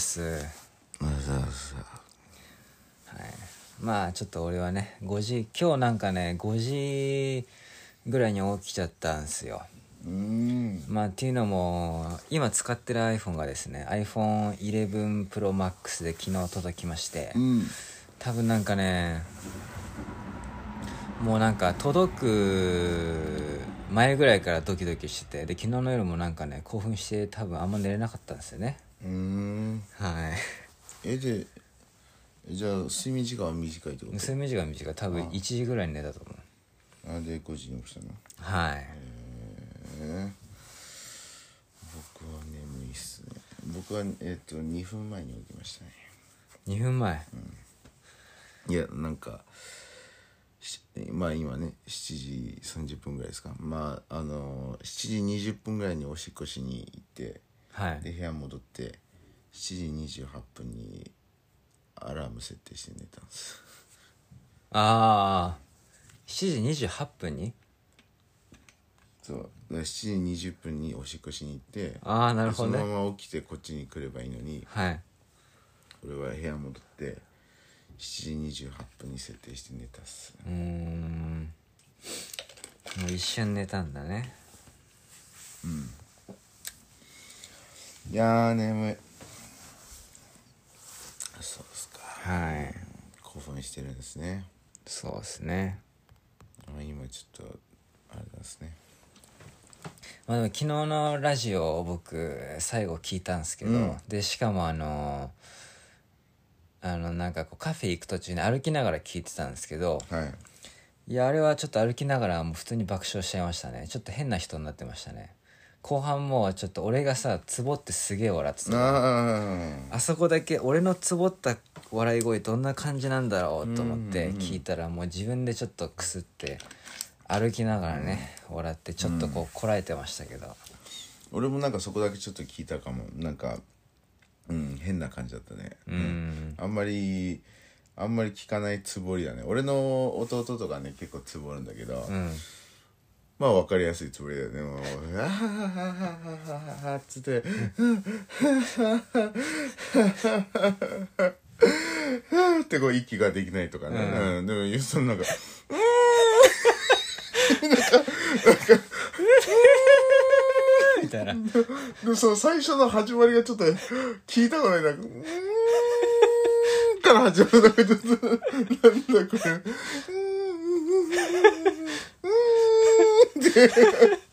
ます。まあささまあちょっと俺はね5時今日なんかね5時ぐらいに起きちゃったんですよ。うーん。まあっていうのも今使ってる iPhone がですね iPhone11 Pro Max で昨日届きましてうん。多分なんかねもうなんか届く前ぐらいからドキドキしててで昨日の夜もなんかね興奮して多分あんま寝れなかったんですよね。うーん。はい。えでじゃあ睡眠時間は短いってこと？睡眠時間短い。多分1時ぐらいに寝たと思う。あで5時に起きたの？はい。えー、僕は眠いっすね。僕はえっ、と2分前に起きましたね。2分前。いやなんかしまあ今ね7時30分ぐらいですか。まああの7時20分ぐらいにおしっこしに行ってはい。で部屋戻って7時28分にアラーム設定して寝たんです。ああ7時28分に？そう。だから7時20分におしっこしに行ってああなるほどね。そのまま起きてこっちに来ればいいのにはい。俺は部屋戻って7時28分に設定して寝たっすうーん。もう一瞬寝たんだね。いやー眠い。そうですか。はい。興奮してるんですね。そうですね。あ今ちょっとあれですねまあでも昨日のラジオを僕最後聞いたんですけど、うんでしかもあのあのなんかこうカフェ行く途中に歩きながら聞いてたんですけどはい。いやあれはちょっと歩きながらもう普通に爆笑しちゃいましたね。ちょっと変な人になってましたね。後半もうちょっと俺がさツボってすげえ笑ってた。ああそこだけ俺のツボった笑い声どんな感じなんだろうと思って聞いたらもう自分でちょっとくすって歩きながらね笑ってちょっとこうこらえてましたけど。俺もなんかそこだけちょっと聞いたかも。なんかうん変な感じだったね。うん。あんまりあんまり聞かないつぼりだね。俺の弟とかね結構つぼるんだけど、うん。まあ分かりやすいつもりだよね。もう「あはははははは」っつって「ってこう息ができないとかね、うん。でもユーストンなんかみ たいな。でその最初の始まりがちょっと聞いたことないな。んか「うーん」から始まるなんかちょっとなんだこれ「うーん」って。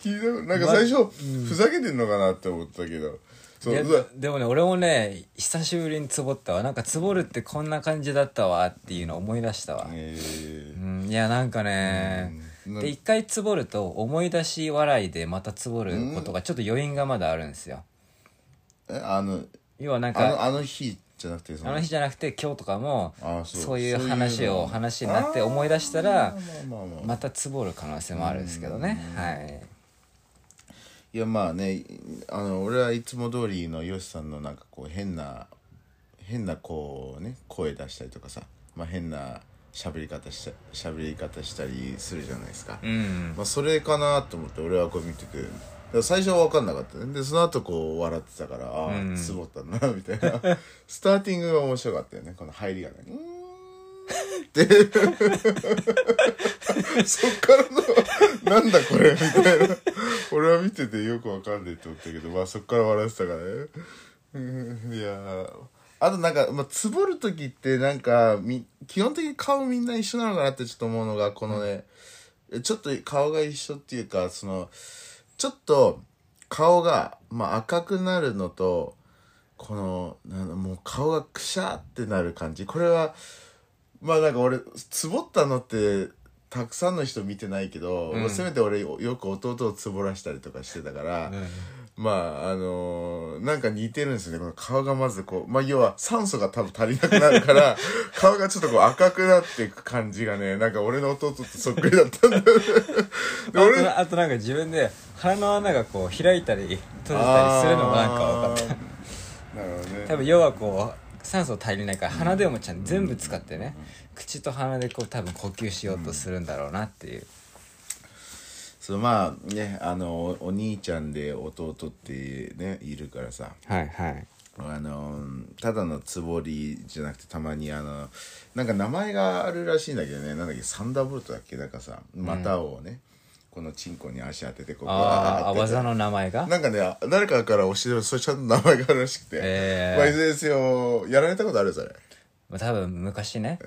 聞いたことなんか最初、ふざけてんのかなって思ったけど。うでもね俺もね久しぶりにツボったわ。なんかツボるってこんな感じだったわっていうの思い出したわ、えうん、いやなんかねうんで一回ツボると思い出し笑いでまたツボることがちょっと余韻がまだあるんですよ。ーえあの要はなんあのかあの日じゃなくてそあの日じゃなくて今日とかもあそう。そういう話を話になって思い出したらまあまあまあまたツボる可能性もあるんですけどね。はい。いやまあねあの俺はいつも通りのヨシさんのなんかこう変な変なこうね声出したりとかさ、まあ、変な喋り方した喋り方したりするじゃないですか、うん。まあ、それかなと思って俺はこう見てて。最初は分かんなかったね。でその後こう笑ってたからああうん。つぼったなみたいな。スターティングが面白かったよね。この入りがね。うーん。って。そっからのなんだこれみたいな。俺は見ててよくわかんないと思ったけどまあそっから笑ってたからね。うん。いやーあとなんか、まあ、つぼる時ってなんかみ基本的に顔みんな一緒なのかなってちょっと思うのがこのね、ちょっと顔が一緒っていうかそのちょっと顔が、まあ、赤くなるのとこのなんだもう顔がくしゃーってなる感じ。これはまあなんか俺つぼったのってたくさんの人見てないけど、うん。せめて俺よく弟をつぼらしたりとかしてたから、まああのーなんか似てるんですよね。この顔がまずこうまあ要は酸素が多分足りなくなるから 顔がちょっとこう赤くなっていく感じがねなんか俺の弟とそっくりだったんだよ俺とあとなんか自分で鼻の穴がこう開いたり閉じたりするのがなんか分かった。たなるほどね。多分要はこう酸素足りないから鼻でもちゃんと全部使ってね口と鼻でこう多分呼吸しようとするんだろうなっていうそうまあねあのおお兄ちゃんで弟ってねいるからさ。はいはい。あのただのつぼりじゃなくてたまにあのなんか名前があるらしいんだけどねなんだっけサンダーボルトだっけなんかさ股をね、このチンコに足当ててこうあ技の名前が？なんかね誰かから教えてもそれちゃんと名前があるらしくて、えー。まあいずれですよやられたことあるそれ。まあ多分昔ね。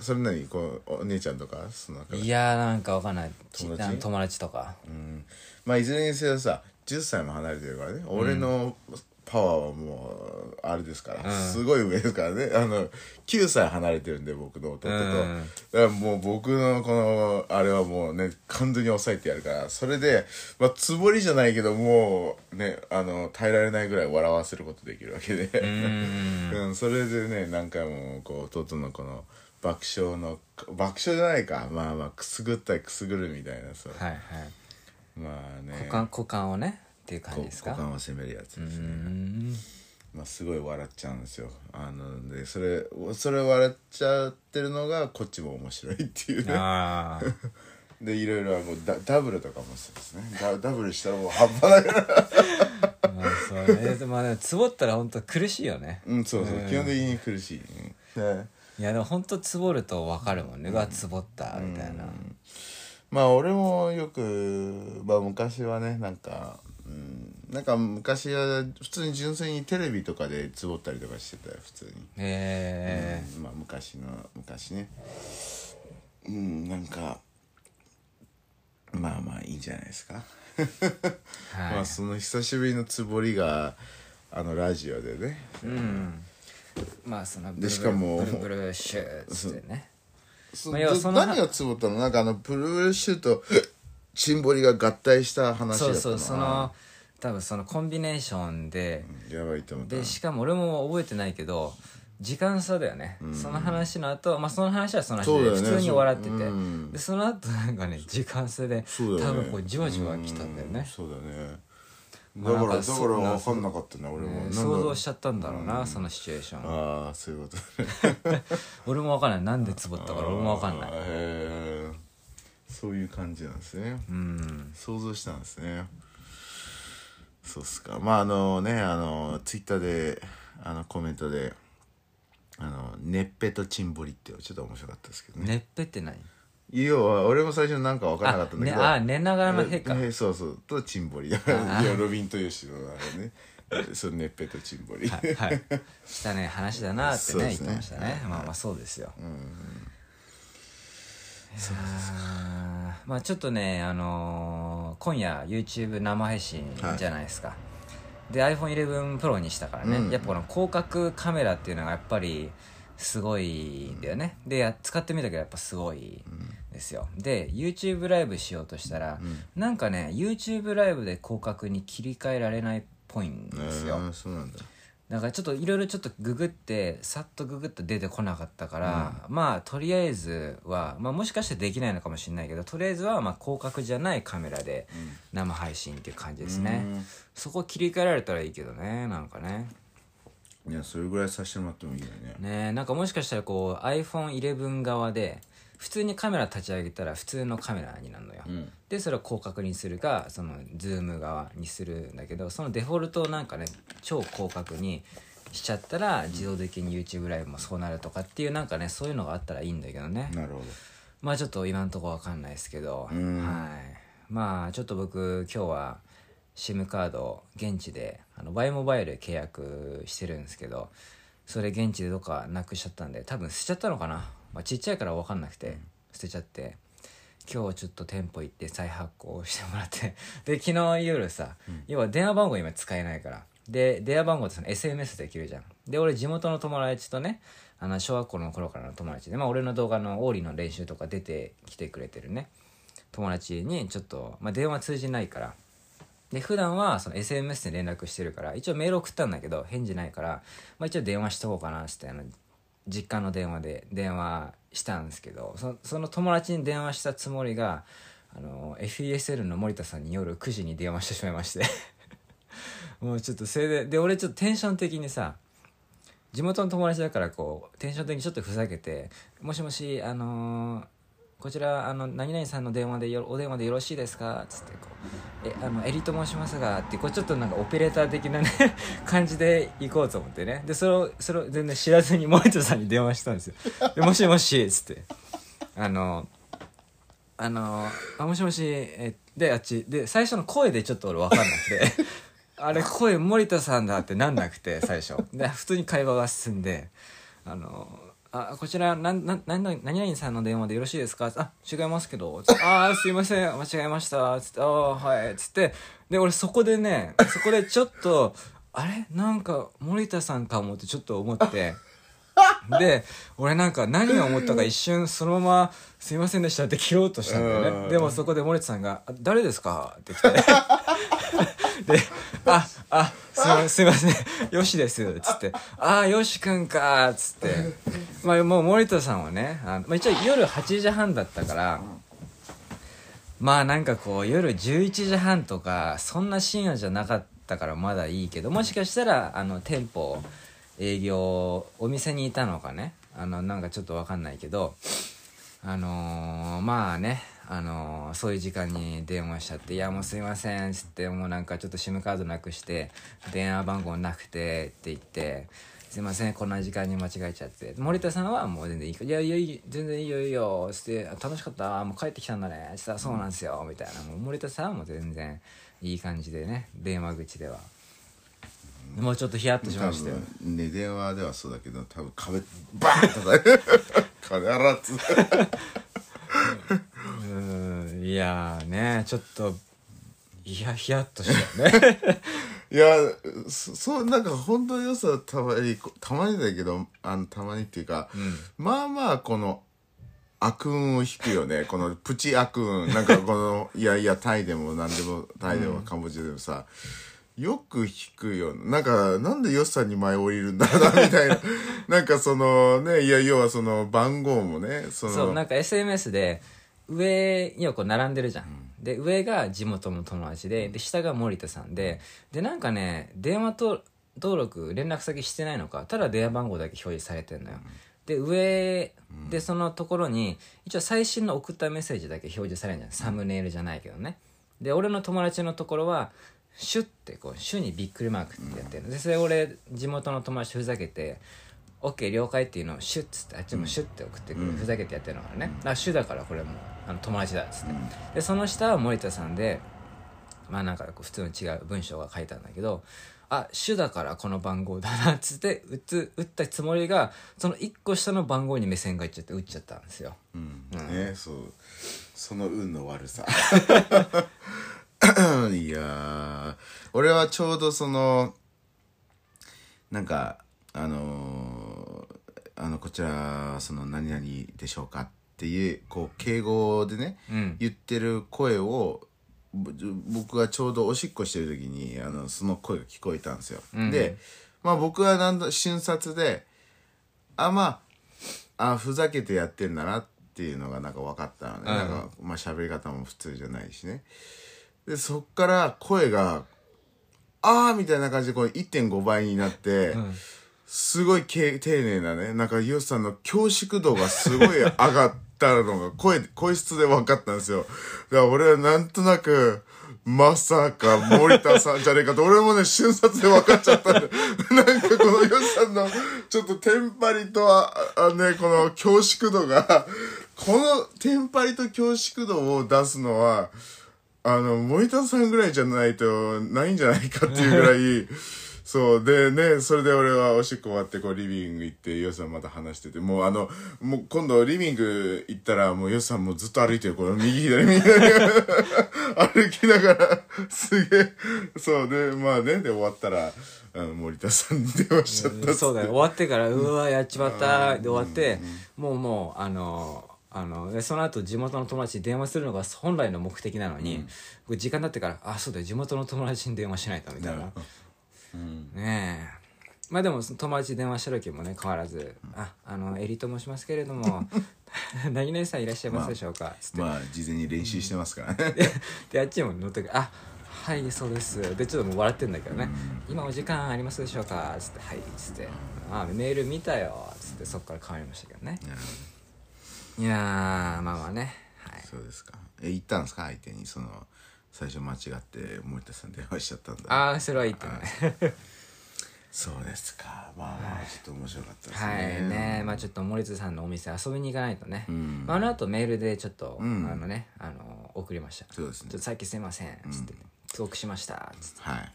それ何こうお姉ちゃんとかその中で？いやーなんかわかんない。友達？ち友達とか。うん。まあいずれにせよさ10歳も離れてるからね、俺のパワーはもうあれですから、すごい上ですからね。あの9歳離れてるんで僕の弟と、うん。だからもう僕のこのあれはもうね完全に抑えてやるから。それでまあつぼりじゃないけどもうねあの耐えられないぐらい笑わせることできるわけで、うん。うん、それでね何回もこう弟のこの爆笑の爆笑じゃないか。まあまあくすぐったりくすぐるみたいなさ、はいはい。まあね。股間股間をねっていう感じですか？股間を攻めるやつですうね、ん。まあ、すごい笑っちゃうんですよ。あのでそれそれ笑っちゃってるのがこっちも面白いっていう。ね でいろいろもうダダブルとかもそうですね。ダダブルしたらもう半端ない。からまあそうね。でまあでもつぼったら本当苦しいよね。うんそうそう、基本的に苦しい、うんね。いやでも本当つぼると分かるもんね。うわつぼったみたいな。まあ俺もよく、まあ、昔はねなんか、うん、なんか昔は普通に純粋にテレビとかでつぼったりとかしてたよ普通に、へえうん。まあ昔の昔ね。うんなんかまあまあいいんじゃないですか、はい。まあその久しぶりのつぼりがあのラジオでね、うん。まあそのブルブでルしかもブルブルシューっつってね。何がつぼったの？なんかあのプルーシューとチンボリが合体した話だったの？そうそうその多分そのコンビネーションでやばいと思った。でしかも俺も覚えてないけど時間差だよね、その話の後、まあその話はその話そうだよね。で普通に笑ってて、そううん。でその後なんかね時間差で、多そうだよね。分こうじわじわ来たんだよね。うそうだね。まあだからだからなんかそう分かんなかったね俺も。ねなんだ想像しちゃったんだろうな、そのシチュエーション。ああそういうことね。俺も分かんない。なんでつぼったから俺も分かんない。へえそういう感じなんですね。うん。想像したんですね。そうっすか。まああのねあのツイッターであのコメントであの「ねっぺとチンボリ」ってちょっと面白かったですけどね。ねっぺって何？要は俺も最初なんか分からなかったんだけど。あ,、ね、あ寝ながらのへかえそうそう。とチンボリ。だか ロビンとヨシのあれね。そのねっぺとチンボリ。はいはい。したね話だなってねね。言ってましたね。まあまあそうですよ、いやーまあちょっとねあのー今夜 YouTube 生配信じゃないですか、で iPhone11Pro にしたからね、うん。やっぱこの広角カメラっていうのがやっぱりすごいんだよね、でや使ってみたけどやっぱすごいですよ。で YouTube ライブしようとしたら、なんかね YouTube ライブで広角に切り替えられないっぽいんですよ、えーそうなんだだからちょっといろいろちょっとググってさっとググって出てこなかったから、まあとりあえずは、まあ、もしかしてできないのかもしれないけどとりあえずはまあ広角じゃないカメラで生配信っていう感じですね、そこ切り替えられたらいいけどねなんかね。いやそれぐらいさせてもらってもいいよね。ねなんかもしかしたらこう iPhone11 側で普通にカメラ立ち上げたら普通のカメラになるのよ、ん。でそれを広角にするかそのズーム側にするんだけどそのデフォルトをなんかね超広角にしちゃったら自動的に YouTube ライブもそうなるとかっていうなんかねそういうのがあったらいいんだけどね。なるほど。まあちょっと今のところわかんないですけど、ん。はい。まあちょっと僕今日は SIM カードを現地であの Y モバイル契約してるんですけどそれ現地でどっかなくしちゃったんで多分捨てちゃったのかな、まあ、ちっちゃいから分かんなくて捨てちゃって今日ちょっと店舗行って再発行してもらって で昨日夜さ、要は電話番号今使えないからで電話番号ってその SMS できるじゃん。で俺地元の友達とねあの小学校の頃からの友達で、まあ、俺の動画のオーリーの練習とか出てきてくれてるね友達にちょっと、まあ、電話通じないから。で普段はその SMS で連絡してるから一応メール送ったんだけど返事ないから、まあ、一応電話しとこうかなっつってあの実家の電話で電話したんですけどそその友達に電話したつもりがあの FESL の森田さんに夜9時に電話してしまいまして。もうちょっとそれでで俺ちょっとテンション的にさ地元の友達だからこうテンション的にちょっとふざけて「もしもしあのーこちらあの何々さんの電話でよお電話でよろしいですか?」っつってこう「えあのエリと申しますが」ってこうちょっとなんかオペレーター的なね 感じで行こうと思ってね。でそれをそれを全然知らずに森田さんに電話したんですよ「でもしもし」っつって。あのあのあもしもしえであっち。で最初の声でちょっと俺分かんなくて。あれ声森田さんだってなんなくて最初。で普通に会話が進んであのあこちらなんなんなん何々さんの電話でよろしいですか？あ違いますけど。ああすいません。間違えました。つってああはい。つって。で俺そこでねそこでちょっとあれ？なんか森田さんかもってちょっと思って。で俺なんか何を思ったか一瞬そのまま「すいませんでした」って切ろうとしたんだようん。ねでもそこで森田さんが「あ誰ですか?」って来て。で「ああすいませんすいません。よしです」っつって「ああよしくんか」っつって。まあもう森田さんはねあの、まあ、一応夜8時半だったからまあなんかこう夜11時半とかそんな深夜じゃなかったからまだいいけどもしかしたらあの店舗営業お店にいたのかね。あのなんかちょっと分かんないけど。あのーまあねあのそういう時間に電話しちゃって「いやもうすいません」っつってもうなんかちょっと SIM カードなくして電話番号なくてって言って「すいませんこんな時間に間違えちゃって」森田さんはもう全然いい「いやいやいい全然いいよいいよ」つって「楽しかった？もう帰ってきたんだね」つったら「そうなんですよ」みたいな。もう森田さんはもう全然いい感じでね電話口では。もうちょっとヒヤッとしましたよ。ね電話ではそうだけど多分壁バーンとか 必ず。うん。いやーねちょっといやヒヤッとしたよね。いやそそうなんか本当に良さたまにたまにだけどあのたまにっていうか、まあまあこの悪運を引くよね。このプチ悪運。なんかこのいやいやタイでも何でもタイでもカンボジアでもさ、よく引くよなんかなんでヨッさんに前降りるんだろうなみたいな。なんかそのねいや要はその番号もねその。そうなんか SMS で上にはこう並んでるじゃん、で上が地元の友達でで下が森田さんででなんかね電話と登録連絡先してないのかただ電話番号だけ表示されてんのよ、で上でそのところに一応最新の送ったメッセージだけ表示されるじゃん。サムネイルじゃないけどね。で俺の友達のところはシュッてこうシュにびっくりマークってやってるの。でそれ俺地元の友達とふざけて OK 了解っていうのをシュッつってあっちもシュッて送ってくる、ふざけてやってるのからね。だからシュだからこれもうあの友達だっつって、でその下は森田さんでまあなんかこう普通の違う文章が書いてあるんだけどあ主だからこの番号だなっつって打つ打ったつもりがその1個下の番号に目線がいっちゃって打っちゃったんですよ。うん。ねそう。その運の悪さ いやー。俺はちょうどそのなんかあのーあのこちらその何々でしょうかっていうこう敬語でね、うん。言ってる声をぼ僕がちょうどおしっこしてる時にあのその声が聞こえたんですよ、うん。でまあ僕はなんだ瞬殺であまああふざけてやってんだなっていうのがなんか分かったのね、なんかまあ喋り方も普通じゃないしねでそっから声が「ああ」みたいな感じでこう1.5倍になって、すごいけ丁寧なねなんかヨシさんの恐縮度がすごい 上がったのが声声質で分かったんですよ。だから俺はなんとなくまさか森田さんじゃねえかと俺もね瞬殺で分かっちゃったんで なんかこのヨシさんのちょっとテンパリとああねこの恐縮度がこのテンパリと恐縮度を出すのはあの、森田さんぐらいじゃないとないんじゃないかっていうぐらい、そう。でね、それで俺はおしっこ終わって、こう、リビング行って、ヨシさんまた話してて、もうあの、もう今度リビング行ったら、もうヨシさんもずっと歩いてる、この右左右左歩きながら、すげえ、そうで、まあね、で終わったら、あの、森田さんに電話しちゃったっつってそうだよ。終わってから「うわやっちまった」で終わってもうもうあのあのでその後地元の友達に電話するのが本来の目的なのに、これ時間経ってから「あそうだよ地元の友達に電話しないと」みたいな、ねえ。まあでも友達に電話した時もね変わらず「ああのエリと申しますけれども 何々さんいらっしゃいますでしょうか」つって、まあ、事前に練習してますからね。であっちにも乗ってくあはいそうです。でちょっともう笑ってんだけどね「今お時間ありますでしょうか?」つって「はい」つって「あメール見たよ」つってそっから変わりましたけどねいやーまあまあね。はい。そうですか。え言ったんですか？相手に。その最初間違って森田さん電話しちゃったんだ。ああそれはいいってねそうですか。まあまあちょっと面白かったですね。はいね。まあちょっと森津さんのお店遊びに行かないとね、ん。まあ、あの後メールでちょっと、ん。あのねあの送りました。そうですね。ちょっと最近すいません。つって、帰国しました。つって。はい。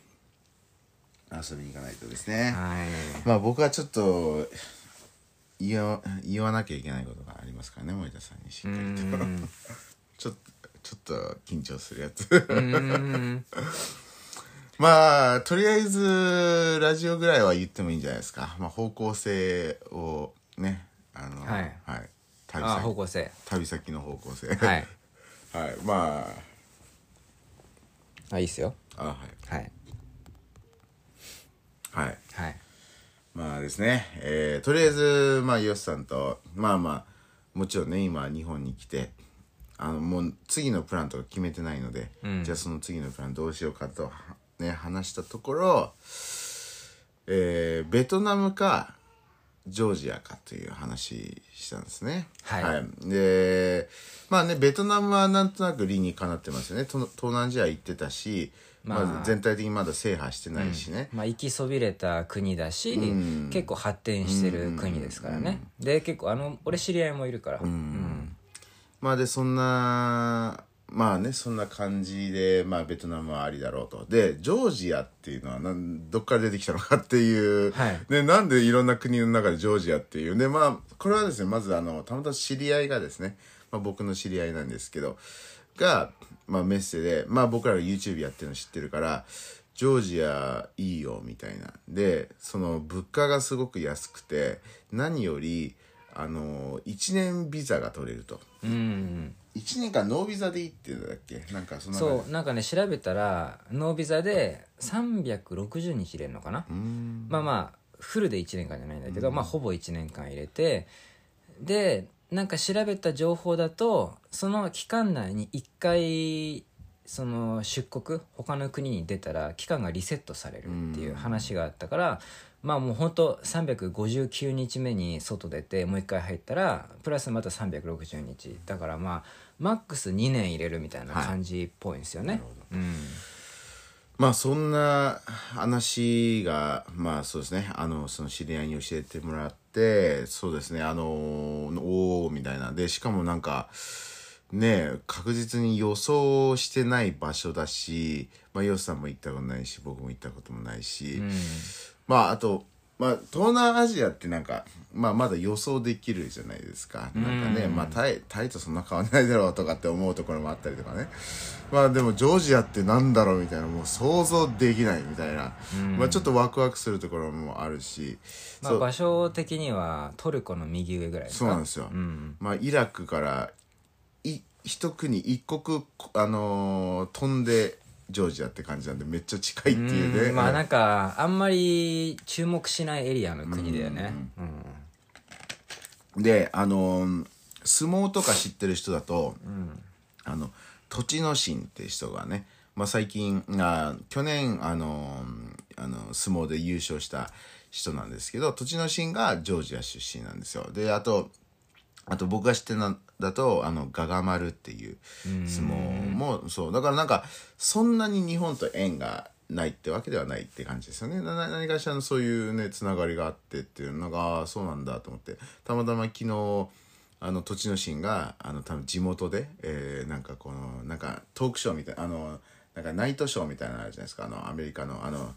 遊びに行かないとですね。はい。まあ僕はちょっと言わ言わなきゃいけないことがありますからね森田さんにしっかりと。ちょっとちょっと緊張するやつ。まあとりあえずラジオぐらいは言ってもいいんじゃないですか、まあ、方向性をねあのはい。旅ああ方先向性。旅先の方向性。はい。はい。まあ。いいっすよ。ああはい。はい。はい。はい。まあですね、えーとりあえず、まあ、ヨシさんと、まあまあ、もちろんね、今、日本に来て、あの、もう、次のプランとか決めてないので、じゃあその次のプランどうしようかと、ね、話したところ、えーベトナムか、ジョージアかという話したんですね。はいで、まあね、ベトナムはなんとなく理にかなってますよね。と東南アジア行ってたし、まあ、まあ全体的にまだ制覇してないしね。まあ、行きそびれた国だし、結構発展してる国ですからね、で結構あの俺知り合いもいるから、うん。まあでそんなまあねそんな感じで、まあ、ベトナムはありだろうと。でジョージアっていうのはなんどっから出てきたのかっていう、はい。ね、なんでいろんな国の中でジョージアっていう。ねまあこれはですねまずあのたまたま知り合いがですね、まあ、僕の知り合いなんですけどが、まあ、メッセで、まあ、僕らが YouTube やってるの知ってるからジョージアいいよみたいな。でその物価がすごく安くて何よりあの1年ビザが取れると。うん1年間ノービザでいいって言うんだっけ？なんかそんなそうなんかね調べたらノービザで360日入れるのかな？まあまあフルで1年間じゃないんだけど、まあほぼ1年間入れてでなんか調べた情報だとその期間内に1回その出国他の国に出たら期間がリセットされるっていう話があったから、まあもう本当359日目に外出てもう1回入ったらプラスまた360日。だからまあマックス2年入れるみたいな感じっぽいんですよね。うん。まあそんな話がまあそうですね。あのその知り合いに教えてもらってそうですねあのおおみたいなでしかもなんかね確実に予想してない場所だしまあヨシさんも行ったことないし僕も行ったこともないし、まああとまあ東南アジアってなんか、まあ、まだ予想できるじゃないですか。なんかね、まあタイタイとそんな変わんないだろうとかって思うところもあったりとかね。まあでもジョージアってなんだろうみたいなもう想像できないみたいな、まあちょっとワクワクするところもあるし、まあ、場所的にはトルコの右上ぐらいですか？そうなんですよ、まあイラクからい一国一国あのー飛んでジョージアって感じなんでめっちゃ近いっていうね、うんまあなんかあんまり注目しないエリアの国だよね。うんであのー相撲とか知ってる人だと、あの栃ノ心って人がね、まあ、最近あ去年あのーあの相撲で優勝した人なんですけど栃ノ心がジョージア出身なんですよ。であとあと僕が知ってるのだとあのガガ丸っていう相撲もそう。だからなんかそんなに日本と縁がないってわけではないって感じですよね。なな何かしらのそういうねつながりがあってっていうのがそうなんだと思って。たまたま昨日あの栃ノ心があの多分地元で、えーなんかこのなんかトークショーみたいなあのなんかナイトショーみたいなのあるじゃないですか。あのアメリカのあの、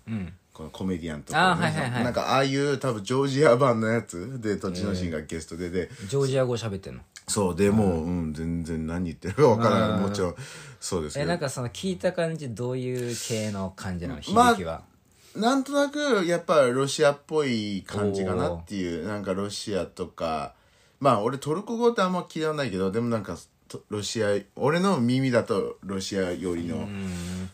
このコメディアンとか、あーはいはいはい。なんかああいう多分ジョージア版のやつで栃ノ心がゲストでで、ジョージア語喋ってんの？そうでもう、うん、全然何言ってるかわからない。もちろん。そうですけど。えなんかその聞いた感じどういう系の感じなの？まあ響きは、なんとなくやっぱロシアっぽい感じかなっていうなんかロシアとかまあ俺トルコ語ってあんま嫌わないけどでもなんかとロシア俺の耳だとロシア寄りの。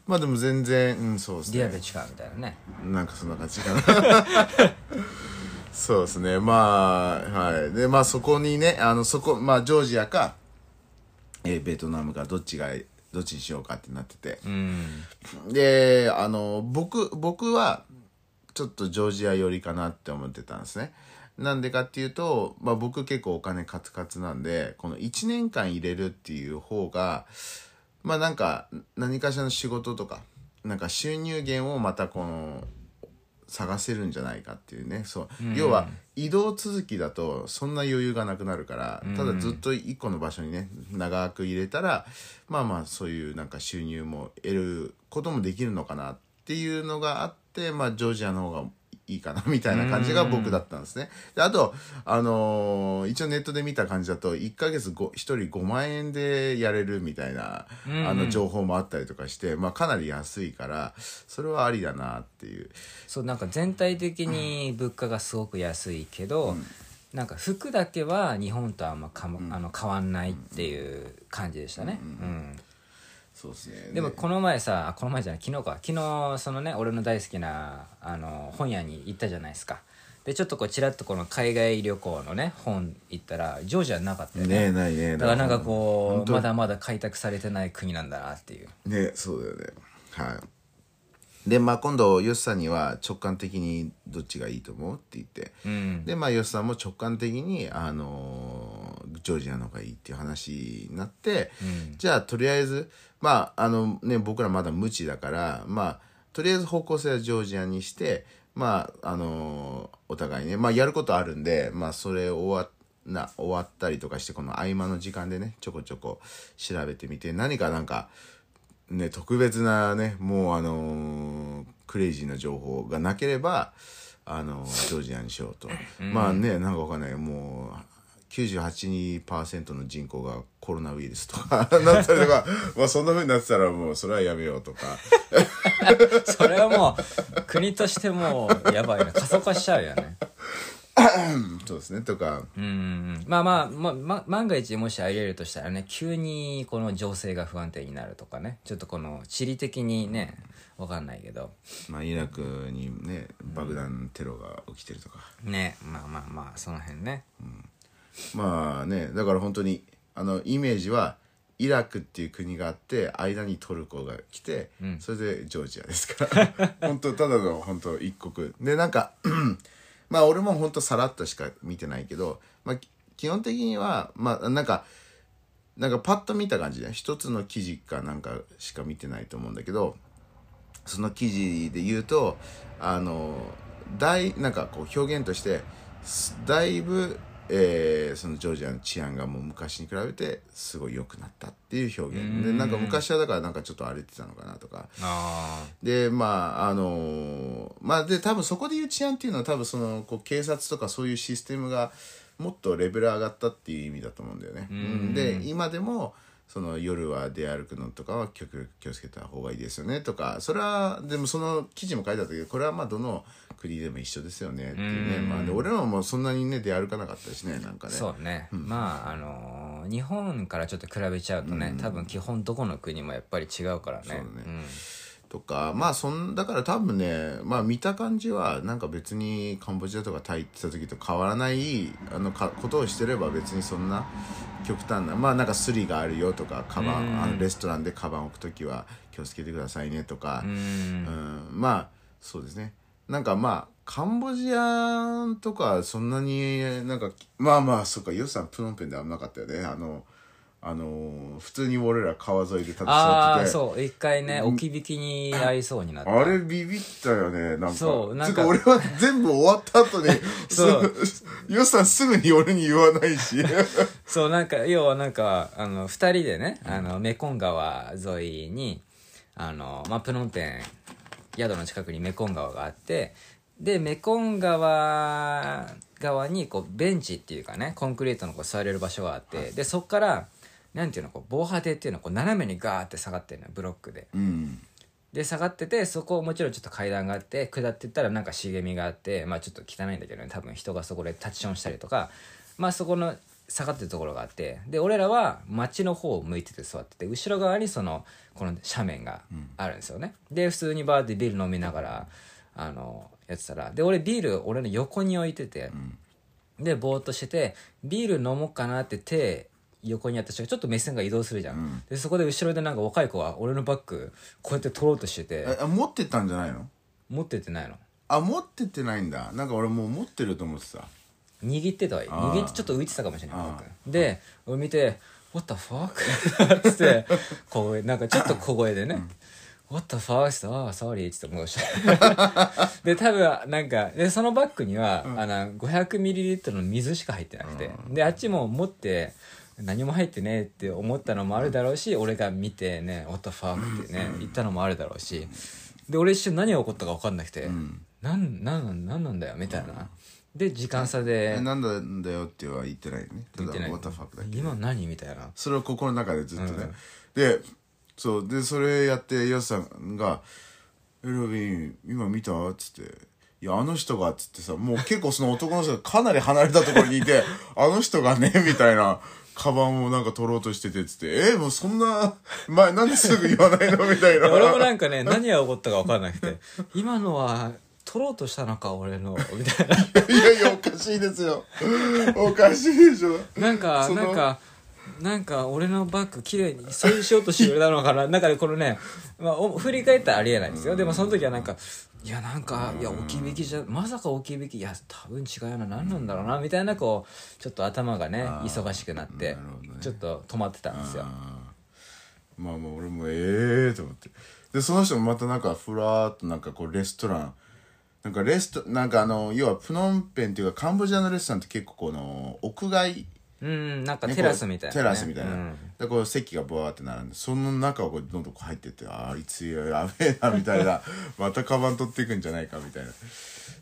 まあでも全然うんそうですね。ディアベチカみたいなね。なんかそんな感じかな そうですね。まあはい。でまあそこにねあのそこまあジョージアか、えーベトナムかどっちがどっちにしようかってなってて、うん。であの僕僕はちょっとジョージア寄りかなって思ってたんですね。なんでかっていうと、まあ僕結構お金カツカツなんで、この1年間入れるっていう方が、まあなんか何かしらの仕事とか、なんか収入源をまたこの、探せるんじゃないかっていうね。そう、要は移動続きだとそんな余裕がなくなるから、ただずっと一個の場所にね長く入れたらまあまあそういうなんか収入も得ることもできるのかなっていうのがあってまあジョージアの方がいいかなみたいな感じが僕だったんですね。であと、あのー一応ネットで見た感じだと1ヶ月ご1人5万円でやれるみたいな、あの情報もあったりとかして、まあ、かなり安いからそれはありだなっていう。そうなんか全体的に物価がすごく安いけど、なんか服だけは日本とあんまかも、あの変わんないっていう感じでしたね、うんそうですね。でもこの前さあこの前じゃない昨日か。昨日そのね俺の大好きなあの本屋に行ったじゃないですか。でちょっとこうちらっとこの海外旅行のね本行ったらジョージアなかったよね。ねえないねだからなんかこうまだまだ開拓されてない国なんだなっていう。ねそうだよね。はい。でまあ今度ヨシさんには直感的にどっちがいいと思うって言って、うん。でまあヨシさんも直感的にあのージョージアの方がいいっていう話になって、じゃあとりあえずまああのね僕らまだ無知だからまあとりあえず方向性はジョージアにしてまああのーお互いねまあやることあるんでまあそれ終わな終わったりとかしてこの合間の時間でねちょこちょこ調べてみて何かなんかね特別なねもうあのークレイジーな情報がなければあのージョージアにしようと、まあねなんかわかんない。もう98%の人口がコロナウイルスとか なったりとかまあそんな風になってたらもうそれはやめようとか。それはもう国としてもうやばいな。過疎化しちゃうよね。そうですね。とか。うん。うんうんまあまあ、まま、万が一もしあり得るとしたらね急にこの情勢が不安定になるとかね。ちょっとこの地理的にねわかんないけど。まあイラクにね爆弾テロが起きてるとか。ね。まあまあまあその辺ねまあねだから本当にあのイメージはイラクっていう国があって間にトルコが来て、それでジョージアですから。本当ただの本当一国。でなんか まあ俺も本当さらっとしか見てないけど、まあ、き基本的にはまあなんかなんかパッと見た感じで一つの記事かなんかしか見てないと思うんだけどその記事で言うとあの大なんかこう表現としてすだいぶ、えーそのジョージアの治安がもう昔に比べてすごい良くなったっていう表現。でなんか昔はだからなんかちょっと荒れてたのかなとか。あでまああのまあで多分そこでいう治安っていうのは多分そのこう警察とかそういうシステムがもっとレベル上がったっていう意味だと思うんだよね。うん。で今でもその夜は出歩くのとかは極力気をつけた方がいいですよね。とかそれはでもその記事も書いてあったけどこれはまあどの国でも一緒ですよね。っていうね。まあで俺らはもうそんなにね出歩かなかったしねなんかね。そうね、まああのー日本からちょっと比べちゃうとね、多分基本どこの国もやっぱり違うからね。そうねとかまあそんだから多分ねまあ見た感じはなんか別にカンボジアとかタイ行ってた時と変わらないあのかことをしてれば別にそんな極端なまあなんかスリがあるよとかカバンあのレストランでカバン置く時は気をつけてくださいねとか、うん。うんまあそうですね。なんかまあカンボジアとかそんなになんかまあまあそっかヨシさんプノンペンで危なかったよね。あのあの普通に俺ら川沿いで立ちあ去ってて。あそう。一回ね置き引きに合いそうになった。あれビビったよねなんか。そう。なんか俺は全部終わった後に そう。すヨシさんすぐに俺に言わないし。そうなんか要はなんかあの2人でねあのメコン川沿いにあの、まあ、プノンペン宿の近くにメコン川があってでメコン川側にこうベンチっていうかねコンクリートのこう座れる場所があってでそっからなんていうのこう防波堤っていうのはこう斜めにガーって下がってるのよブロックで。うん。で下がっててそこもちろんちょっと階段があって下ってったらなんか茂みがあってまあちょっと汚いんだけどね多分人がそこで立ちションしたりとかまあそこの下がってるところがあってで俺らは街の方を向いてて座ってて後ろ側にそのこの斜面があるんですよね、で普通にバーってビール飲みながらあのやってたらで俺ビール俺の横に置いてて、でぼーっとしててビール飲もうかなって手横にやった瞬間ちょっと目線が移動するじゃん、でそこで後ろでなんか若い子は俺のバッグこうやって取ろうとしてて。あ持ってったんじゃないの？持ってってないの。あ持ってってないんだ。なんか俺もう持ってると思ってた。握ってたわ握ってちょっと浮いてたかもしれない。あー。僕。で俺見て「What the fuck? 」っつってなんかちょっと小声でね「What the fuck?」って「ああ sorry」って戻した で多分なんかでそのバッグには、あの 500ml の水しか入ってなくて、であっちも持って何も入ってねえって思ったのもあるだろうし俺が見てね「What the fuck?」ってね言ったのもあるだろうしで俺一瞬何が起こったか分かんなくて「ん。なんなんなんだよ」みたいな、で時間差でえなんだんだよっては言ってないね。ただ What the fuck だけ。今何みたいな。それを心の中でずっとね、でそうでそれやってヨシさんが「エロビン今見た?」っつって「いやあの人が」っつってさもう結構その男の人がかなり離れたところにいて「あの人がね」みたいなカバンをなんか取ろうとしててっつって「えもうそんな前なんですぐ言わないの?」みたいな。俺もなんかね何が起こったか分かんなくて今のは取ろうとしたのか俺のみたいいやいやおかしいですよ。おかしいでしょ。ななんかそのなんかなんか俺のバッグ綺麗に掃除しようとしてくれたのかな。なんかねこのね、まあ、お振り返ったらありえないんですよ。でもその時はなんかいやなんかいや置き引きじゃまさか置き引きいや多分違うよな。何なんだろうな。みたいなこうちょっと頭がね忙しくなってちょっと止まってたんですよ。まあまあ俺もええと思って。でその人もまたなんかふらーっとなんかこうレストランなんかレストなんかあの要はプノンペンっていうかカンボジアのレストランって結構この屋外うんなんかねテラスみたいな、ね、テラスみたいな、うん。でこう席がバーって並んでその中をこうどんどんこう入ってってあーあいつやべえなみたいな。またカバン取っていくんじゃないかみたいな。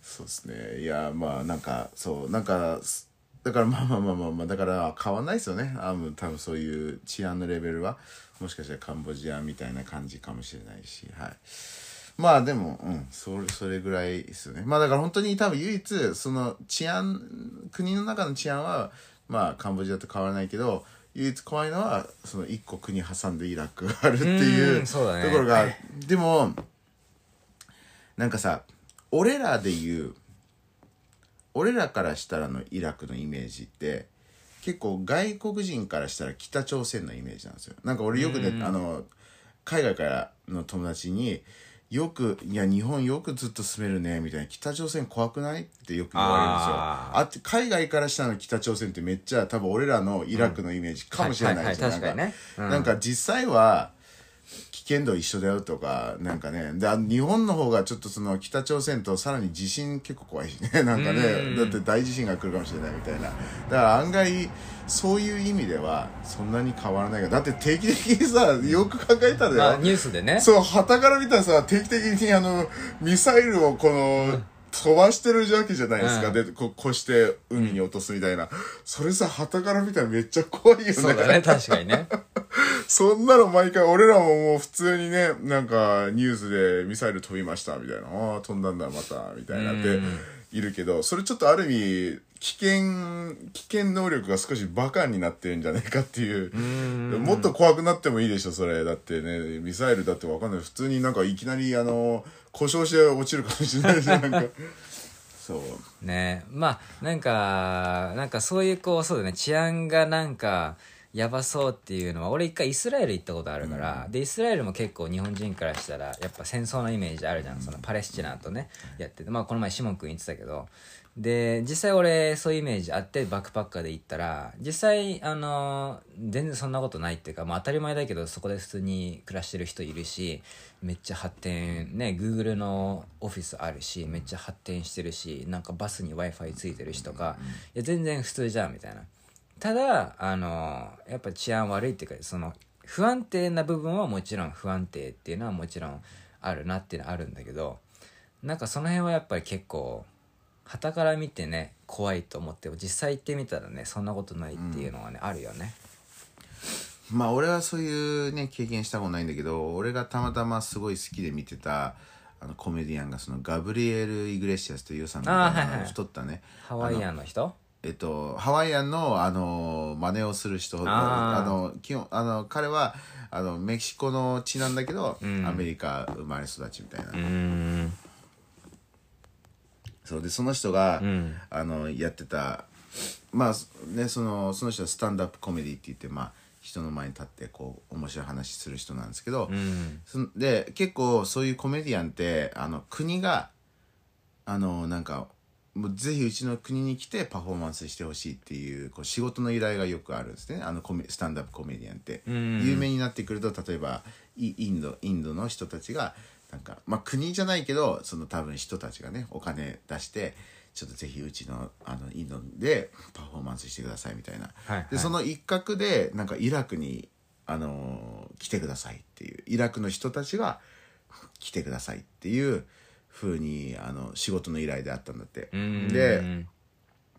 そうですね。いやまあなんかそうなんかすだからまあまあまあまあ、まあ、だから変わんないですよね。あの多分そういう治安のレベルは。もしかしたらカンボジアみたいな感じかもしれないし。はい。まあでも、うん、それ、それぐらいですよね。まあだから本当に多分唯一、その治安、国の中の治安は、まあカンボジアと変わらないけど、唯一怖いのは、その一個国挟んでイラクがあるっていうところが。でも、なんかさ、俺らで言う、俺らからしたらのイラクのイメージって、結構外国人からしたら北朝鮮のイメージなんですよ。なんか俺よくね、あの、海外からの友達によく「いや日本よくずっと住めるね」みたいな「北朝鮮怖くない?」ってよく言われるんですよ。ああって海外からしたら北朝鮮ってめっちゃ多分俺らのイラクのイメージかもしれないですよ。はいはいはいなんなんか実際は危険度一緒だよとかなんかね。であ日本の方がちょっとその北朝鮮とさらに地震結構怖いしね。なんかね。だって大地震が来るかもしれないみたいな。だから案外そういう意味ではそんなに変わらないがだって定期的にさよく考えたらよ、まあニュースでね。そう、旗から見たらさ、定期的にあの、ミサイルをこの、飛ばしてるわけじゃないですか。うんで、ここして海に落とすみたいな。それさ、旗から見たらめっちゃ怖いよね。そうだね確かにね そんなの毎回、俺らももう普通にね、なんかニュースでミサイル飛びました、みたいな。ああ、飛んだんだ、また、みたいなっているけど、それちょっとある意味、危険、危険能力が少しバカになってるんじゃないかっていう。もっと怖くなってもいいでしょ、それ。だってね、ミサイルだってわかんない。普通になんかいきなり、あの、故障して落ちるかもしれないし、なんか。そう。ね。まあなんかなんかそういうこうそうだね。治安がなんかやばそうっていうのは俺一回イスラエル行ったことあるから、でイスラエルも結構日本人からしたらやっぱ戦争のイメージあるじゃん、そのパレスチナとねやっててまあこの前シモン君言ってたけどで実際俺そういうイメージあってバックパッカーで行ったら実際あの全然そんなことないっていうか、まあ、当たり前だけどそこで普通に暮らしてる人いるしめっちゃ発展ね Google のオフィスあるしめっちゃ発展してるしなんかバスに w i f i ついてるしとか、いや全然普通じゃんみたいな。ただあのやっぱ治安悪いっていうかその不安定な部分はもちろん不安定っていうのはもちろんあるなっていうのはあるんだけどなんかその辺はやっぱり結構傍から見てね怖いと思っても実際行ってみたらねそんなことないっていうのはね、あるよね。まあ俺はそういうね経験したことないんだけど俺がたまたますごい好きで見てたあのコメディアンがそのガブリエル・イグレシアスというさんがあーはいはい太ったね。ハワイアンの人？えっと、ハワイアンのあの真似をする人あの基本あの彼はあのメキシコの血なんだけど、ん。アメリカ生まれ育ちみたいな、そうでその人が、ん。あのやってたまあねそのその人はスタンドアップコメディって言ってまあ人の前に立ってこう面白い話する人なんですけど、うん。で結構そういうコメディアンってあの国があのなんかもうぜひうちの国に来てパフォーマンスしてほしいっていうこう仕事の依頼がよくあるんですね。あのコメスタンダップコメディアンって、ん。有名になってくると例えばイインドインドの人たちがなんかまあ国じゃないけどその多分人たちがねお金出してちょっとぜひうちのあのインドでパフォーマンスしてくださいみたいな、はいはい。でその一角でなんかイラクにあの来てくださいっていうイラクの人たちが来てくださいっていう風にあの仕事の依頼であったんだって。うん。で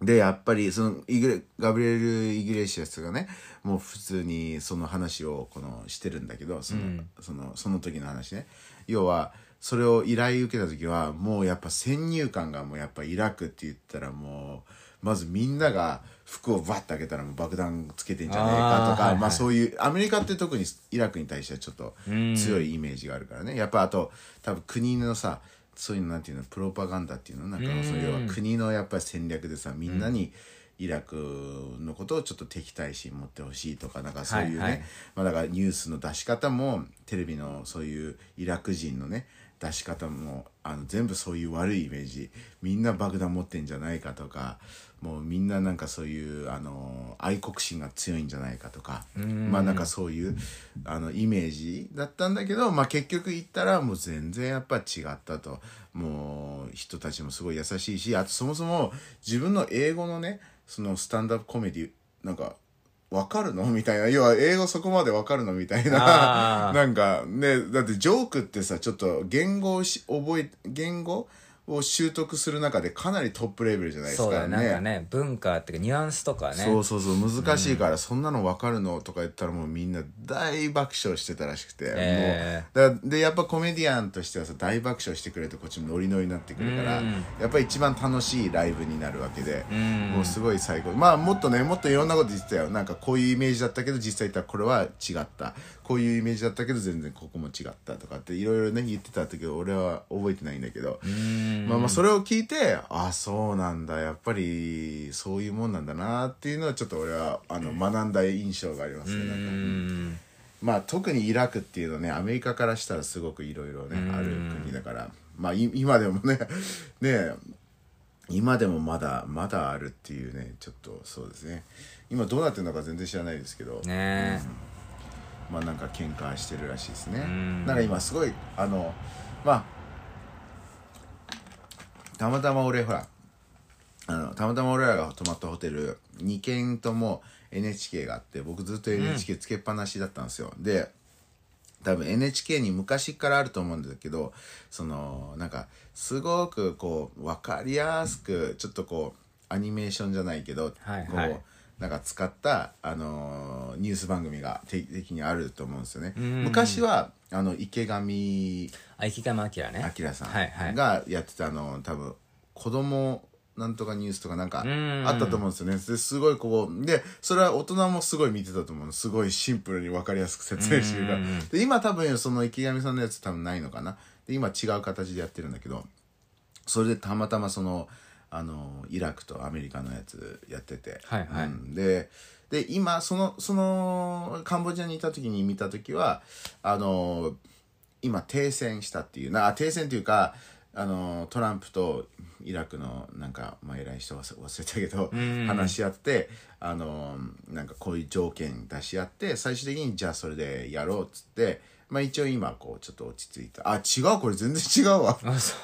でやっぱりそのイグレガブリエル・イグレシアスがねもう普通にその話をこのしてるんだけどその,、そのその時の話ね要はそれを依頼受けた時はもうやっぱ先入観がもうやっぱイラクって言ったらもうまずみんなが服をバッて開けたらもう爆弾つけてんじゃねえかとかあーはいはい。まあそういうアメリカって特にイラクに対してはちょっと強いイメージがあるからね。やっぱあと多分国のさそういうのなんていうのプロパガンダっていうの？なんかそういう要は国のやっぱり戦略でさみんなにイラクのことをちょっと敵対心持ってほしいとかなんかそういうね、はいはい。まあ、だからニュースの出し方もテレビのそういうイラク人のね出し方もあの全部そういう悪いイメージみんな爆弾持ってんじゃないかとかもうみんななんかそういうあの愛国心が強いんじゃないかとかまあなんかそういうあのイメージだったんだけど、まあ、結局言ったらもう全然やっぱ違ったと。もう人たちもすごい優しいしあとそもそも自分の英語のねそのスタンダップコメディなんかわかるの？みたいな。要は英語そこまでわかるのみたいな。なんかねだってジョークってさちょっと言語をし覚え言語を習得する中でかなりトップレベルじゃないですそうだかね。なんかね文化っていうかニュアンスとかね。そうそうそう難しいから、そんなの分かるのとか言ったらもうみんな大爆笑してたらしくて、えもうだでやっぱコメディアンとしてはさ大爆笑してくれるとこっちもノリノリになってくるから、うん。やっぱり一番楽しいライブになるわけで、ん。もうすごい最高。まあもっとねもっといろんなこと言ってたよ。なんかこういうイメージだったけど実際言ったらこれは違った。こういうイメージだったけど全然ここも違ったとかっていろいろね言ってたけど俺は覚えてないんだけど、まあまあそれを聞いてあそうなんだ。やっぱりそういうもんなんだなっていうのはちょっと俺はあの学んだ印象がありますね。なんか。うん。まあ特にイラクっていうのねアメリカからしたらすごくいろいろねある国だから。まあい今でもね ね今でもまだまだあるっていうねちょっとそうですね。今どうなってるのか全然知らないですけど、ね。まあなんか喧嘩してるらしいですね。ん。なんか今すごいあのまあたまたま俺ほらあのたまたま俺らが泊まったホテル2軒とも NHK があって僕ずっと NHK つけっぱなしだったんですよ、で多分 NHK に昔からあると思うんだけどそのなんかすごくこう分かりやすくちょっとこうアニメーションじゃないけど、はいはい。こうなんか使った、あのーニュース番組が定期的にあると思うんですよね。ん。昔はあの池上あ池上彰ね。彰さはいはい。んがやってたあの多分子供なんとかニュースとかなんかん。あったと思うんですよね。ですごいこうでそれは大人もすごい見てたと思うの。すごいシンプルに分かりやすく説明してるから。うん。で今多分その池上さんのやつ多分ないのかな。で今違う形でやってるんだけど。それでたまたまそのあのイラクとアメリカのやつやってて、はいはい。うん。でで今そのそのカンボジアにいた時に見た時はあの今停戦したっていう。なあ停戦っていうかあのトランプとイラクのなんか、まあ、偉い人忘れ忘れたけど、ん。話し合ってあのなんかこういう条件出し合って最終的にじゃあそれでやろうっつって、まあ、一応今こうちょっと落ち着いた。あ違うこれ全然違うわ。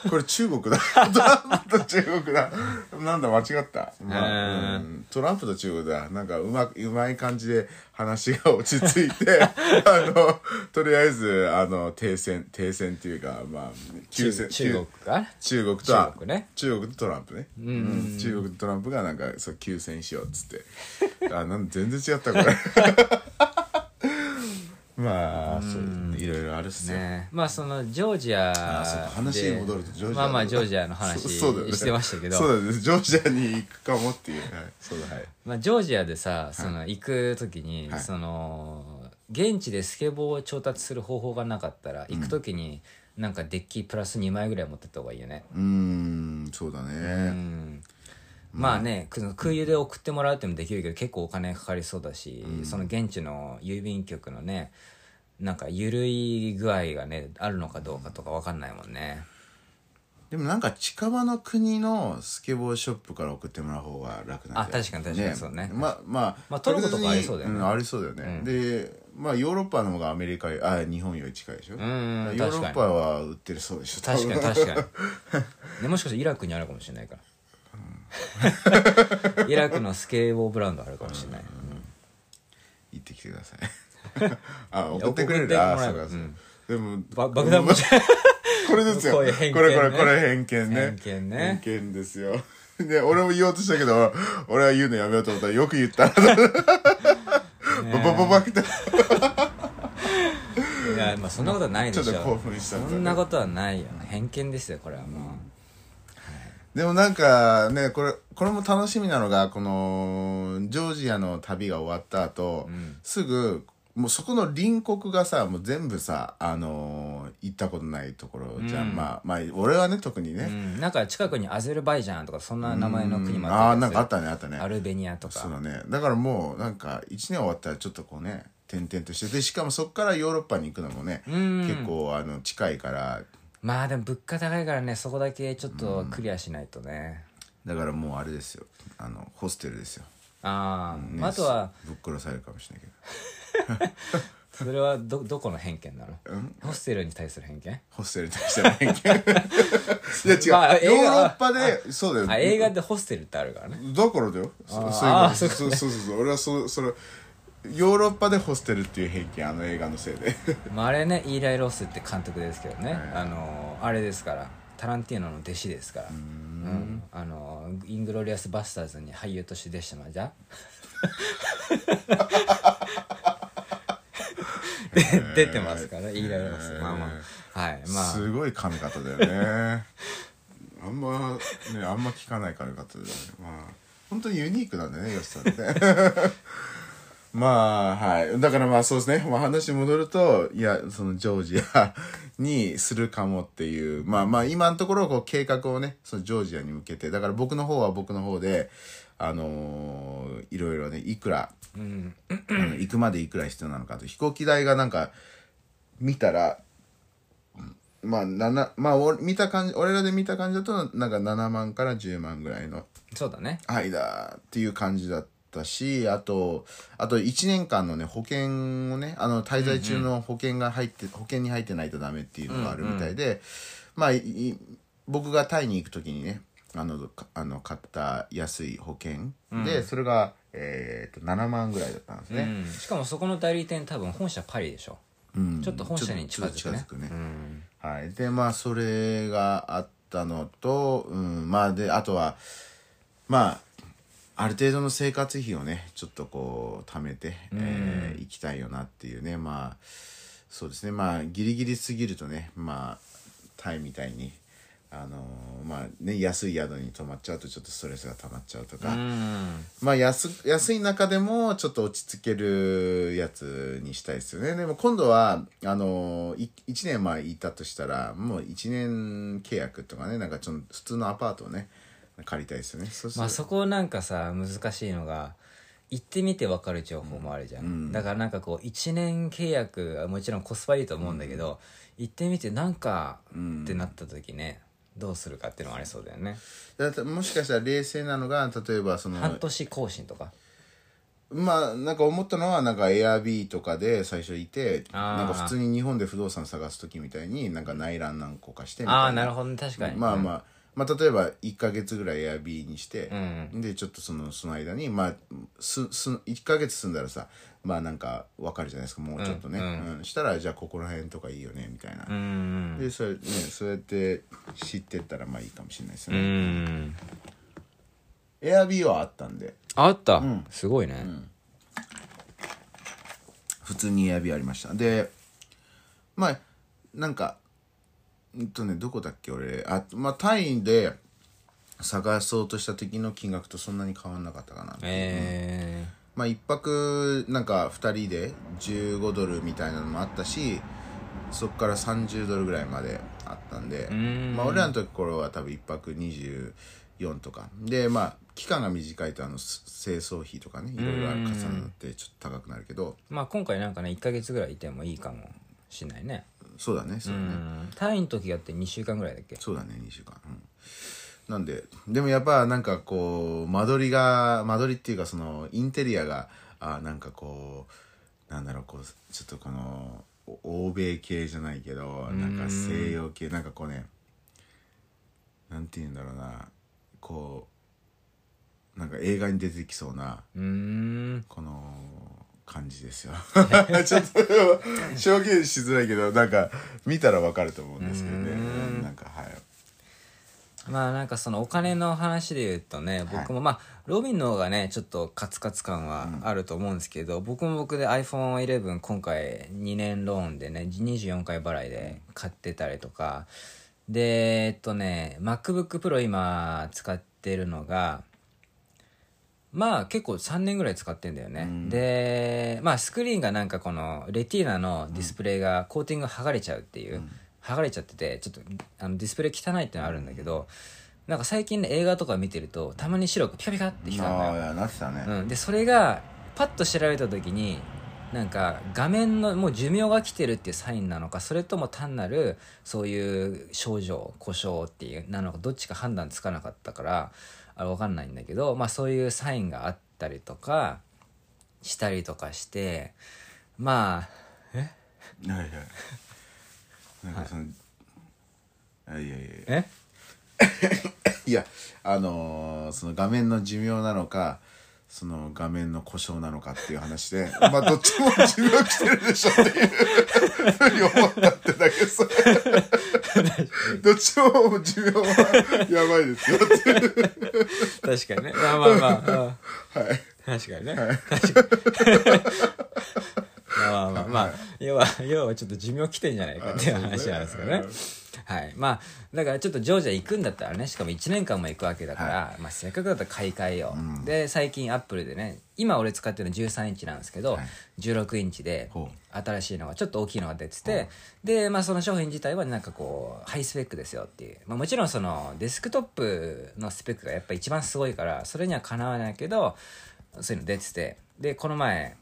これ中国だ。トランプと中国だ。なんだ間違った、まあトランプと中国だ。なんかうまくうまい感じで話が落ち着いて あのとりあえずあの停戦停戦っていうかまあ休戦中国か？中国とは中国ね。中国とトランプね、うん。中国とトランプがなんかそう休戦しようっつって。あなん全然違ったこれまあそうねいろいろあるっすよ、ね。まあそのジョージア話に戻るとジョージアまあまあジョージアの話してましたけど。そうだね。ジョージアに行くかもっていう、はい、そうだはい。まあ、ジョージアでさその行く時に、はい。その現地でスケボーを調達する方法がなかったら行く時に、なんかデッキプラス2枚ぐらい持ってった方がいいよね、うーんそうだうねんまあねく空輸で送ってもらうってもできるけど結構お金かかりそうだし、その現地の郵便局のねなんか緩い具合がねあるのかどうかとか分かんないもんね。でもなんか近場の国のスケボーショップから送ってもらう方が楽なんじゃない？あ確かに確かにそうね。まあまあ、まあトルコとかありそうだよね。ん。ありそうだよね、でまあヨーロッパの方がアメリカよあ日本より近いでしょ？んヨーロッパは売ってるそうでしょ確かに確かに。で もしかしてイラクにあるかもしれないから、イラクのスケボーブランドあるかもしれない、行ってきてください。あ送ってくれる？あそうかそうか、でもば爆弾持ち これですよ。これこれこれ偏見ね。偏見ね。偏見ですよ。で俺も言おうとしたけど俺は言うのやめようと思ったらよく言った ババババっていやまあそんなことはないでしょちょっと興奮したねそんなことはないよ偏見ですよこれはもう、でもなんかねこれこれも楽しみなのがこのジョージアの旅が終わった後、すぐもうそこの隣国がさもう全部さあのー行ったことないところじゃん、うん。まあまあ俺はね特にうね、ん、なんか近くにアゼルバイジャンとかそんな名前の国もああーなんかああったねあったね。アルベニアとか。そうだね。だからもうなんか1年終わったらちょっとこうね転々として。でしかもそこからヨーロッパに行くのもね、ん。結構あの近いからまあでも物価高いからねそこだけちょっとクリアしないとね、だからもうあれですよ。あのホステルですよ、ああ、ねまあ、あとはぶっ殺されるかもしれないけど。それはどどこの偏見なの、ホステルに対する偏見？ホステルに対しての偏見。いや違う、ヨーロッパでそうだよ。あ映画でホステルってあるからね。だからだよ。そそうそうそうそうそう。俺はそそれヨーロッパでホステルっていう偏見あの映画のせいで。まあ、あれねイーライ・ロスって監督ですけどね、はい。あのあれですから。タランティーノの弟子ですから。うん。あのイングロリアス・バスターズに俳優として弟子まじゃで 出てますからイーライ・ロス。まあまあ。はいまあ。すごい髪型だよね。あんまねあんま聞かない髪型だよね。まあ本当にユニークなんだよねヨシさんってまあはい。だからまあそうですね、まあ、話戻るといやそのジョージアにするかもっていうまあまあ今のところこう計画をねそのジョージアに向けてだから僕の方は僕の方であのーいろいろねいくら、あの行くまでいくら必要なのかと飛行機代がなんか見たらまあ、七まあ、俺見た感じ、俺らで見た感じだと、なんか7万から10万ぐらいのそうだね。間っていう感じだったし、あと、あと1年間のね、保険をね、あの、滞在中の保険が入って、保険に入ってないとダメっていうのがあるみたいで、まあ、いい僕がタイに行く時にね、あの、かあの買った安い保険で、それが、えー、と7万ぐらいだったんですね。うん、しかもそこの代理店多分本社パリでしょ。うん。ちょっと本社に近づくね。くね。うん。はい。で、まあ、それがあったのと、うん、まあ、で、あとは、まあ、ある程度の生活費をね、ちょっとこう、貯めて、えー行きたいよなっていうね、まあ、そうですね、まあ、ギリギリすぎるとね、まあ、タイみたいに、あのーまあね、安い宿に泊まっちゃうとちょっとストレスが溜まっちゃうとか、うん。まあ安安い中でもちょっと落ち着けるやつにしたいですよね。でも今度はあのい1年前いたとしたらもう1年契約とかねなんかちょっと普通のアパートをね借りたいですよね。そまあそこなんかさ難しいのが行ってみて分かる情報もあるじゃん、だからなんかこう1年契約はもちろんコスパいいと思うんだけど、行ってみてなんかってなった時ね、どうするかっていうのはありそうだよね。だってもしかしたら冷静なのが例えばその半年更新とか？まあなんか思ったのはなんか Airb とかで最初いてなんか普通に日本で不動産探す時みたいになんか内覧何個かしてみたいああなるほどね。確かに。まあまあ、まあ例えば1か月ぐらい Airb にして、うでちょっとそのその間にまあすす1か月住んだらさまあなんかわかるじゃないですかもうちょっとね、うんうん。したらじゃあここら辺とかいいよねみたいな、うん。でそれねそうやって知ってったらまあいいかもしれないですようね、ん Airb はあったんで。あった、すごいね、普通に Airb ありました。でまあなんかうんとねどこだっけ俺。あまあタイで探そうとした時の金額とそんなに変わんなかったかなえまあ一泊なんか2人で15ドルみたいなのもあったしそこから30ドルぐらいまであったんでん。まあ俺らの時頃は多分一泊24とか。でまあ期間が短いとあのす清掃費とかねいろいろ重なってちょっと高くなるけど。ーまあ今回なんかね1か月ぐらいいてもいいかもしれないねそうだねそううだね、ん。単位の時があって2週間ぐらいだっけ？そうだね2週間、うん、なんででもやっぱなんかこう間取りが間取りっていうかそのインテリアがあなんかこうなんだろうこうちょっとこのお欧米系じゃないけどなんか西洋系なんかこうねなんて言うんだろうなこうなんか映画に出てきそうなこの感じですよ。ちょっと表現しづらいけどなんか見たらわかると思うんですけどね。うん。なんかはい。まあなんかそのお金の話で言うとね僕もまあロビンの方がねちょっとカツカツ感はあると思うんですけど、僕も僕で iPhone11 今回2年ローンでね24回払いで買ってたりとか。でえっとね MacBookPro 今使ってるのがまあ結構3年ぐらい使ってんだよね、でまあスクリーンがなんかこのレティーナのディスプレイがコーティング剥がれちゃうっていう、剥がれちゃっててちょっとあのディスプレイ汚いってのはあるんだけど、なんか最近ね映画とか見てるとたまに白くピカピカって光るん。だよなってたね、うん、でそれがパッと調べた時になんか画面のもう寿命が来てるっていうサインなのかそれとも単なるそういう症状故障っていうなのかどっちか判断つかなかったからあれ分かんないんだけど、まあ、そういうサインがあったりとかしたりとかしてまあはいはい。なんかその、あいやいやいや。え？いやあのーその画面の寿命なのかその画面の故障なのかっていう話で まあどっちも寿命来てるでしょっていうふうに思ったってだけさ どっちも寿命はやばいですよっていう。確かにね。まあまあまあ、うんはい。確かにね、確かに。まあまあまあ。まあ、要は要はちょっと寿命来てんじゃないかっていう話なんですけどねはい。まあだからちょっとジョージア行くんだったらねしかも1年間も行くわけだから、まあ、せっかくだったら買い替えよう、で最近アップルでね今俺使ってるの13インチなんですけど、はい。16インチでほ新しいのがちょっと大きいのが出ててで、まあ、その商品自体はなんかこうハイスペックですよっていう、まあ、もちろんそのデスクトップのスペックがやっぱ一番すごいからそれにはかなわないけどそういうの出てて。でこの前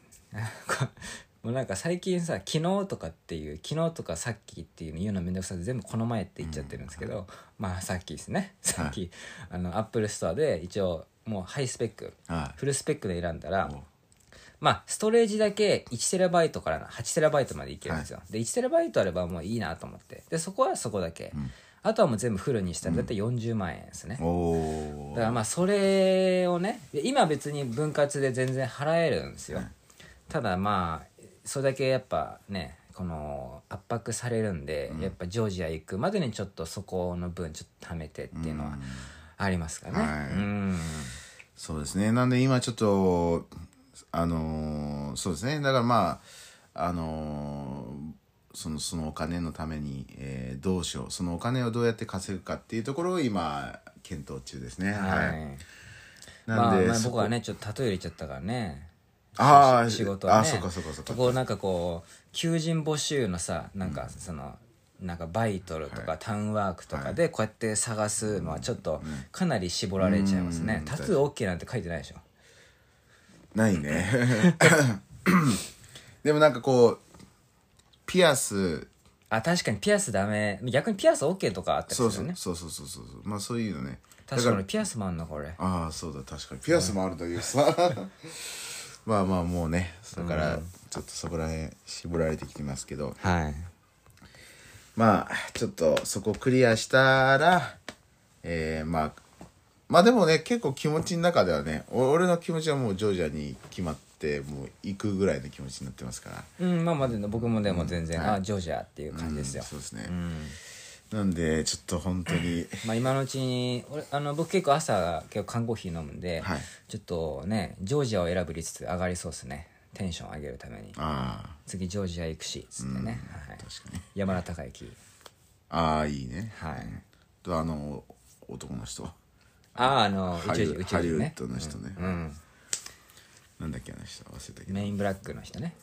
こ もうなんか最近さ昨日とかっていう昨日とかさっきっていうの言うのめんどくさくて全部この前って言っちゃってるんですけど、まあさっきですね。さっき、あのアップルストアで一応もうハイスペックはい。フルスペックで選んだらおまあストレージだけ1テラバイトから8テラバイトまでいけるんですよ、で1テラバイトあればもういいなと思って。でそこはそこだけ、あとはもう全部フルにしたら大体40万円ですね、おだからまあそれをねで今別に分割で全然払えるんですよ、ただまあそれだけやっぱねこの圧迫されるんで、やっぱジョージア行くまでにちょっとそこの分ちょっと貯めてっていうのはありますかね。はい。うん。そうですね。なんで今ちょっとあのーそうですね。だからまああのーそのそのお金のために、えーどうしよう。そのお金をどうやって稼ぐかっていうところを今検討中ですね。ははい。い、なまあ、んで、まあ僕はねちょっと例え入れちゃったからねああ仕事はね。あそっかそっかそっか。こうなんかこう求人募集のさなんかその、なんかバイトルとかタウンワークとかでこうやって探すのはちょっとかなり絞られちゃいますね、うん。タトゥー OK なんて書いてないでしょ。ないね。でもなんかこうピアス。あ確かにピアスダメ。逆にピアス OK とかあったりすそうるよね。そうそうそうそうそうまあそういうのね。確かにピアスもあんのこれああそうだ確かに。ピアスもあるんだけどさ まあまあもうねだからちょっとそこら辺絞られてきてますけど。はい。まあちょっとそこクリアしたらえー、まあまあでもね結構気持ちの中ではねお俺の気持ちはもうジョージアに決まってもう行くぐらいの気持ちになってますから。うんまあまあ僕もでも全然、はい。あジョージアっていう感じですよ。うん、そうですね、うんなんでちょっと本当に。まあ今のうちに俺あの僕結構朝結構缶コーヒー飲むんで、はい。ちょっとねジョージアを選ぶ率上がりそうですね。テンション上げるために。あ次ジョージア行くしつってね、はい、あ確かに。山田孝之。ああいいね。はい。とあの男の人あああの宇宙人ハリウ宇宙人ね。ハリウッドの人ね、うん。なんだっけあの人。忘れたけど。メインブラックの人ね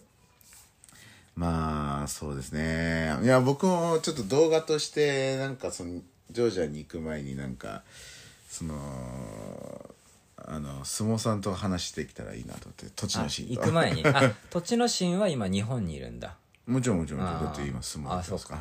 まあそうですね。いや僕もちょっと動画としてなんかそのジョージアに行く前になんかそのあの相撲さんと話してきたらいいなと思って土地あのシーンと行く前に。あ土地の神は今日本にいるんだ。もちろんもちろん。だって今相撲やってますか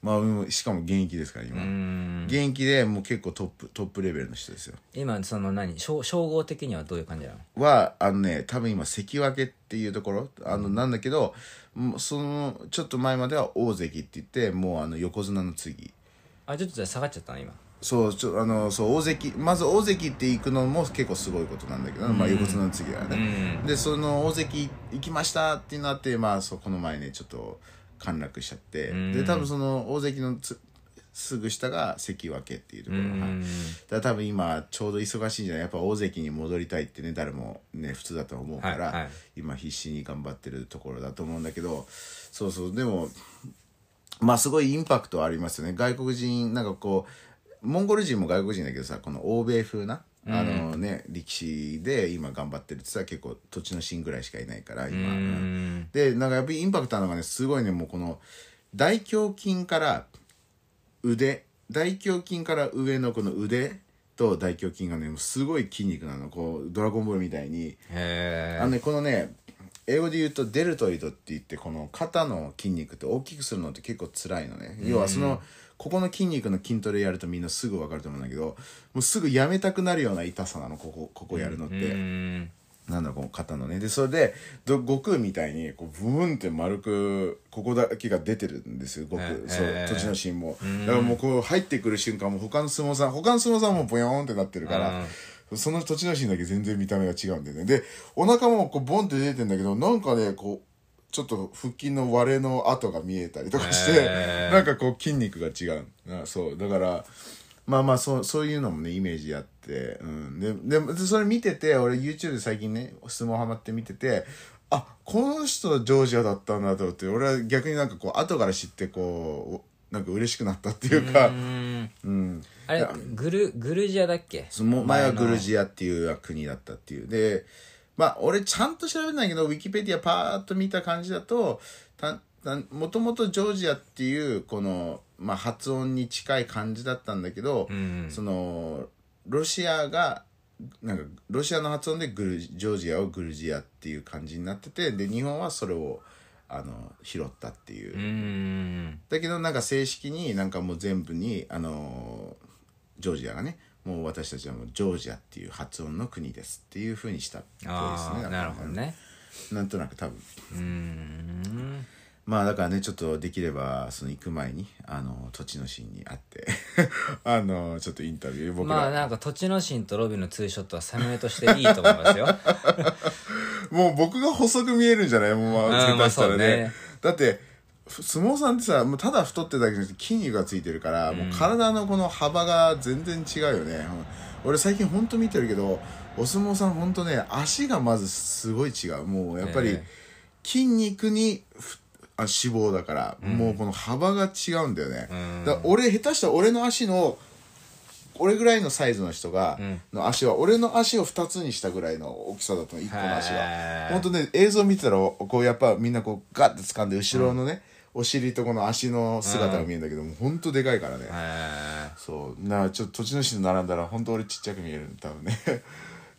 まあしかも現役ですから今。うん。現役でもう結構トップトップレベルの人ですよ。今その何？称称号的にはどういう感じなの？はあのね多分今関脇っていうところあのなんだけど、もうそのちょっと前までは大関って言ってもうあの横綱の次。あちょっとじゃあ下がっちゃったの今。そうちょあのそう大関まず大関って行くのも結構すごいことなんだけど、まあ、横綱の次はね、でその大関行きましたってなってまあそうこの前ねちょっと陥落しちゃって、で多分その大関のつすぐ下が関脇っていうところ、はい。だ多分今ちょうど忙しいんじゃない？やっぱ大関に戻りたいってね誰もね普通だと思うから、はいはい。今必死に頑張ってるところだと思うんだけどそうそう。でもまあすごいインパクトはありますよね。外国人なんかこうモンゴル人も外国人だけどさこの欧米風なあのね、力士で今頑張ってるってさ結構土地のシーンぐらいしかいないから今、うん。でなんかやっぱりインパクトあるのがねすごいねもうこの大胸筋から腕大胸筋から上のこの腕と大胸筋がねもうすごい筋肉なの。こうドラゴンボールみたいに。へあのねこのね英語で言うとデルトイドって言ってこの肩の筋肉って大きくするのって結構辛いのね。要はそのここの筋肉の筋トレやるとみんなすぐ分かると思うんだけどもうすぐやめたくなるような痛さなのここここやるのって。えうん。なんだろうこの肩のね。でそれでど悟空みたいにこうブーンって丸くここだけが出てるんですよ悟空、へそうへ土地のシーンもだからもうこう入ってくる瞬間も他の相撲さん他の相撲さんもボヨーンってなってるから、その土地のシーンだけ全然見た目が違うんだよね。でお腹もこうボンって出てんだけどなんかねこうちょっと腹筋の割れの跡が見えたりとかして、なんかこう筋肉が違う。あそう。だからまあまあそうそういうのもねイメージあって、うん、でででそれ見てて俺 YouTube で最近ね相撲ハマって見ててあこの人ジョージアだったんだと思って俺は逆になんかこう後から知ってこうなんか嬉しくなったっていうか、うん。うん、あれグルグルジアだっけ？前はグルアジアっていう国だったっていう。でまあ俺ちゃんと調べないけどウィキペディアパーッと見た感じだとたもともとジョージアっていうこの、まあ、発音に近い感じだったんだけど、そのロシアがなんかロシアの発音でグルジョージアをグルジアっていう感じになっててで日本はそれをあの拾ったっていう。うんだけどなんか正式になんかもう全部にあのジョージアがねもう私たちはもうジョージアっていう発音の国ですっていうふうにしたっぽいですねああなるほどね。なんとなく多分。うん。まあだからねちょっとできればその行く前にあの土地のシーンに会って あのちょっとインタビュー僕ら、まあなんか土地の神とロビンのツーショットはサムネとしていいと思いますよ。もう僕が細く見えるんじゃない？もうまあうんまあ下手したらね,、そうね。だってふ相撲さんってさもうただ太ってるだけじゃなくて筋肉がついてるから、もう体のこの幅が全然違うよね、うん俺最近ほんと見てるけどお相撲さんほんとね足がまずすごい違う。もうやっぱりええ。筋肉にふあ脂肪だから、もうこの幅が違うんだよね、だから俺下手したら俺の足の俺ぐらいのサイズの人が、の足は俺の足を2つにしたぐらいの大きさだったの。1個の足へはー本当ね映像見てたらこうやっぱみんなこうガッて掴んで後ろのね、お尻とこの足の姿が見えるんだけども本当でかいからね、へそう。なちょっと土地の人並んだら本当俺ちっちゃく見える 多分ね。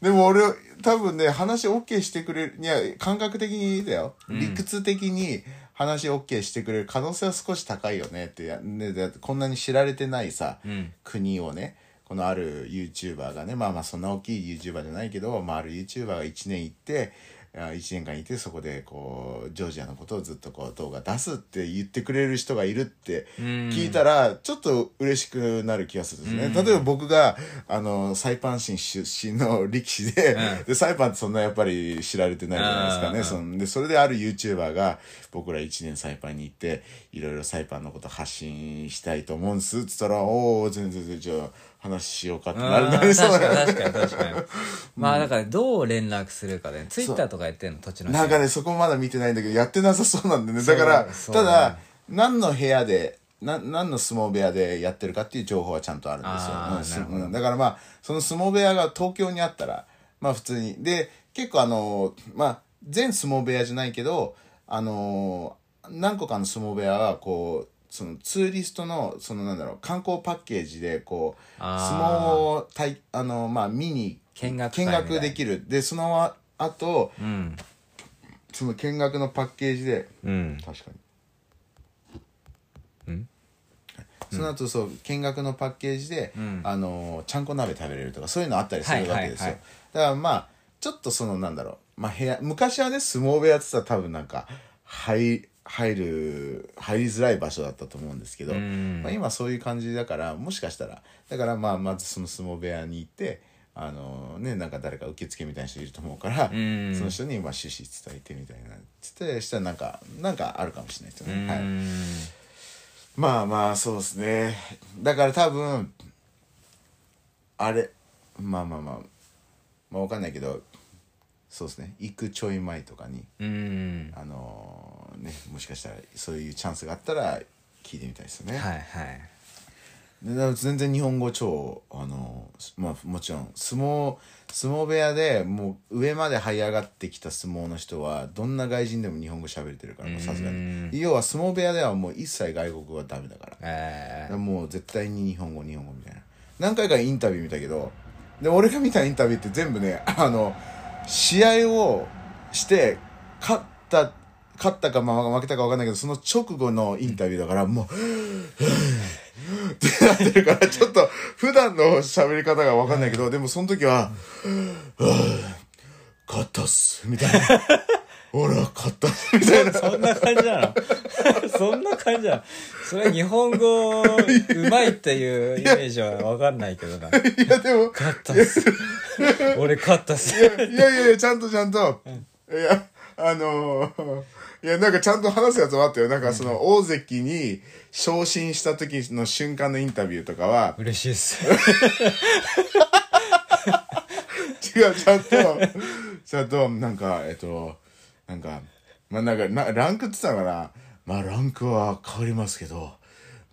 でも俺多分ね話 OK してくれるいや感覚的にだよ、理屈的に話 OK してくれる可能性は少し高いよね。ってや、ね、だってこんなに知られてないさ、国をねこのある YouTuber がねまあまあそんな大きい YouTuber じゃないけど、まあ、ある YouTuber が1年行ってあ1年間いてそこでこうジョージアのことをずっとこう動画出すって言ってくれる人がいるって聞いたらちょっと嬉しくなる気がするんですね。例えば僕があのサイパン市出身の力士で,、でサイパンってそんなやっぱり知られてないじゃないですかね。そのでそれである YouTuber が僕ら1年サイパンに行っていろいろサイパンのこと発信したいと思うんですっつったら「おお全然全然じゃあ話しようか」ってなる。うんなりそう確かなに確かに。確かにまあだからどう連絡するかでツイッターとかやってんの土地のなんかね、そこまだ見てないんだけど、やってなさそうなんでね。だから、ただ、何の部屋で、な何の相撲部屋でやってるかっていう情報はちゃんとあるんですよ。うんだからまあ、その相撲部屋が東京にあったら、まあ普通に。で、結構あの、まあ、全相撲部屋じゃないけど、あの、何個かの相撲部屋は、こう、そのツーリストのそのなんだろう観光パッケージでこう相撲をたいあの、まあ、見に見学見学できる。でそのあと、うん、その見学のパッケージで、うん、確かに、うん、その後そう見学のパッケージで、うん、あのちゃんこ鍋食べれるとかそういうのあったりするわけですよ、はいはいはい、だからまあちょっとそのなんだろう、まあ、部屋昔はね相撲部屋って言ったら多分なんか入入る入りづらい場所だったと思うんですけど、ん。まあ、今そういう感じだからもしかしたらだからまあまずその相撲部屋に行ってあのねなんか誰か受付みたいな人いると思うから、ん。その人にまあ趣旨伝えてみたいな。つってしたらなんかなんかあるかもしれないですよね。はい。うんまあまあそうですね。だから多分あれまあまあまあまあわかんないけどそうですね。行くちょい前とかにうん。あのねもしかしたらそういうチャンスがあったら聞いてみたいですよね、はいはい。で全然日本語超あのまあもちろん相撲相撲部屋でもう上まで這い上がってきた相撲の人はどんな外人でも日本語喋れてるからさすがに。要は相撲部屋ではもう一切外国語はダメだから。えーもう絶対に日本語日本語みたいな。何回かインタビュー見たけどで俺が見たインタビューって全部ねあの試合をして勝った勝ったかまあ負けたか分かんないけどその直後のインタビューだからもうってなってるからちょっと普段の喋り方が分かんないけどでもその時は「勝ったっす」みたいな「俺は勝ったっす」みたいな。そんな感じなの？そんな感じなの？それは日本語うまいっていうイメージは分かんないけどな。いやでも勝ったっす。俺勝ったっす。いやいやいや、ちゃんとちゃんと、いや、あのーいや、なんかちゃんと話すやつもあったよ。なんかその、大関に昇進した時の瞬間のインタビューとかは、嬉しいっす。違う、ちゃんと、ちゃんと、なんか、えっと、なんか、まあなんか、なランクって言ったのかなまあランクは変わりますけど、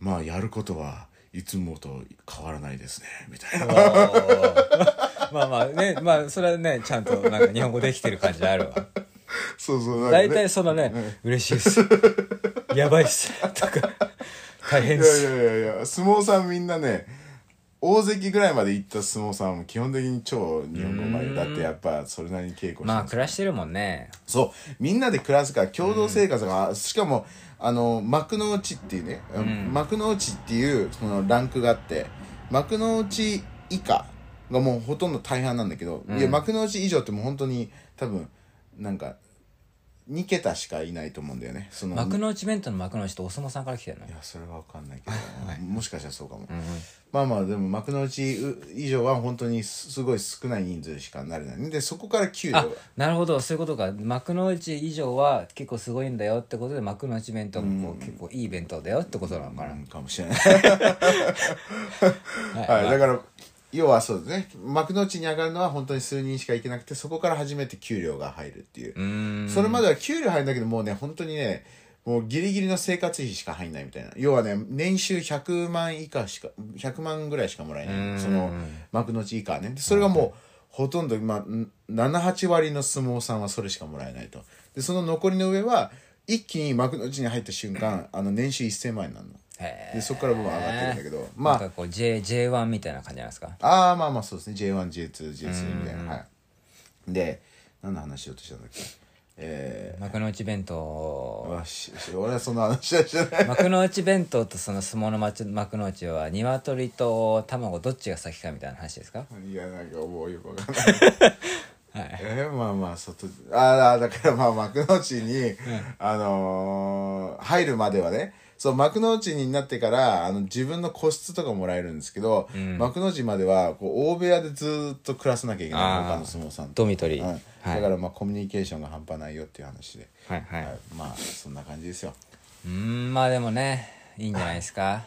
まあやることはいつもと変わらないですね、みたいな。まあまあね、まあそれはね、ちゃんとなんか日本語できてる感じあるわ。そうそう、なんかね。大体そのね、嬉しいっす。やばいっす。とか、大変。いやいやいやいや、相撲さんみんなね、大関ぐらいまで行った相撲さんも基本的に超日本語うまいよだってやっぱそれなりに稽古してまあます暮らしてるもんね。そう。みんなで暮らすから共同生活が、しかもあの幕の内っていうね、幕の内っていうそのランクがあって幕の内以下がもうほとんど大半なんだけど、いや幕の内以上ってもう本当に多分なんか2桁しかいないと思うんだよね。その幕の内弁当の幕の内ってお相撲さんから来てるのいやそれは分かんないけど、もしかしたらそうかも、まあまあでも幕の内以上は本当にすすごい少ない人数しかなれない。でそこから給料なるほど。そういうことか。幕の内以上は結構すごいんだよってことで幕の内弁当もこう結構いい弁当だよってことなのかな、うんかもしれない、はい。はい、だから要はそうですね。幕の内に上がるのは本当に数人しか行けなくてそこから初めて給料が入るっていう。それまでは給料入るんだけどもうね本当にねもうギリギリの生活費しか入んないみたいな。要はね年収100万以下しか100万ぐらいしかもらえない。その幕の内以下はね。でそれがもうほとんど、まあ、78割の相撲さんはそれしかもらえないと。でその残りの上は一気に幕の内に入った瞬間あの年収1000万円になるの。へでそこからもう上がってるんだけどまあまあ。なんかこう J J1 みたいな感じなんですか？ああまあまあそうですね。J1J2J3 みたいな。はい。で何の話しようとしたんだっけ？え幕の内弁ー、当。あしし俺はその話はしてない。幕の内弁当とその相撲の町幕の内は鶏と卵どっちが先かみたいな話ですか？いやなんかもうよくわかんない。はい。えー、まあまあ外ああだからまあ幕の内に、あのー入るまではねそう幕の内になってからあの自分の個室とかもらえるんですけど、幕の内まではこう大部屋でずっと暮らさなきゃいけない他の相撲さんと、ドミトリー、うんはい。だからまあコミュニケーションが半端ないよっていう話で、はいはい、はい、まあそんな感じですよ。うーんまあでもねいいんじゃないですか。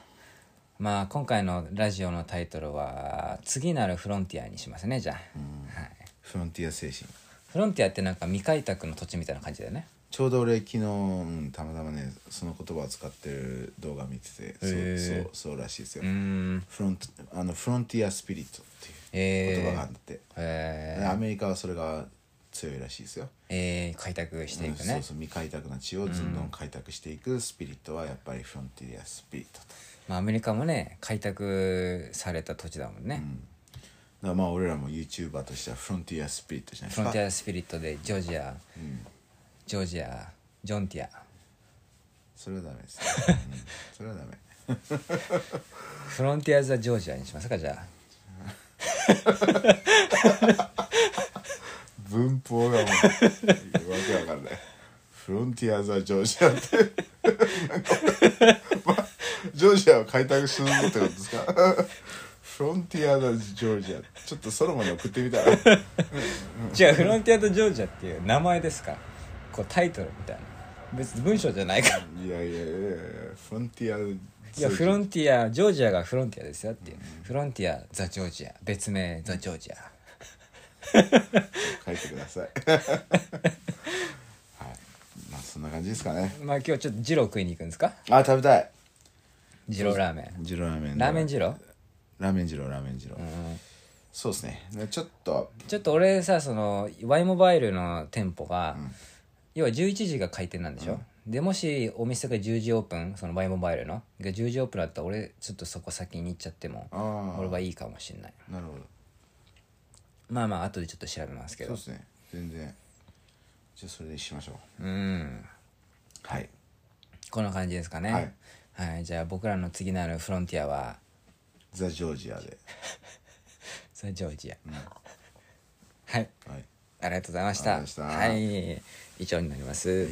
まあ今回のラジオのタイトルは「次なるフロンティア」にしますねじゃあ、はい、フロンティア精神。フロンティアってなんか未開拓の土地みたいな感じだよねちょうど俺昨日、うん、たまたまねその言葉を使ってる動画見ててそう,、へー。そうそうらしいですよ、うーん。フロントあのフロンティアスピリットっていうえ言葉があって、えでアメリカはそれが強いらしいですよ、えー、開拓していくね。うんそうそう未開拓な地をどんどん開拓していくスピリットはやっぱりフロンティアスピリットと。まあアメリカもね開拓された土地だもんね、だからまあ俺らも YouTuber としてはフロンティアスピリットじゃないですか。フロンティアスピリットでジョージア、ジョージアジョンティア。それはダメです、うん、それはダメ。フロンティアザ・ジョージアにしますかじゃ 文法がもうわけわかんない。フロンティア・ザ・ジョージアって。まあ、ジョージアを開拓するぞってことですか？フロンティア・ザ・ジョージア。ちょっとソロモンに送ってみたら。あ違うフロンティアザ・ジョージアっていう名前ですか？らこうタイトルみたいな。別に文章じゃないから。いやいやいやいやフロンティアいやフロンティアジョージアがフロンティアですよっていう、フロンティアザ・ジョージア。別名ザ・ジョージア。書いてください。はい。まあそんな感じですかね。まあ今日ちょっとジロー食いに行くんですか？あ食べたい。ジローラーメン。ジローラーメン。ラーメンジローラーメンジローラーメンジロー、そうですね。ねちょっと。ちょっと俺さその Y モバイルの店舗が、要は11時が開店なんでしょ、でもしお店が10時オープンその Y モバイルの？が10時オープンだったら俺ちょっとそこ先に行っちゃっても俺はいいかもしんない。なるほど。まあまあ後でちょっと調べますけど。そうですね。全然。じゃあそれでしましょう。うん。はい。こんな感じですかね。はい、はい、じゃあ僕らの次なるフロンティアは？ザ・ジョージアで。ザ・ジョージア、はい。はい。ありがとうございました。ありがとうございました。はい以上になります。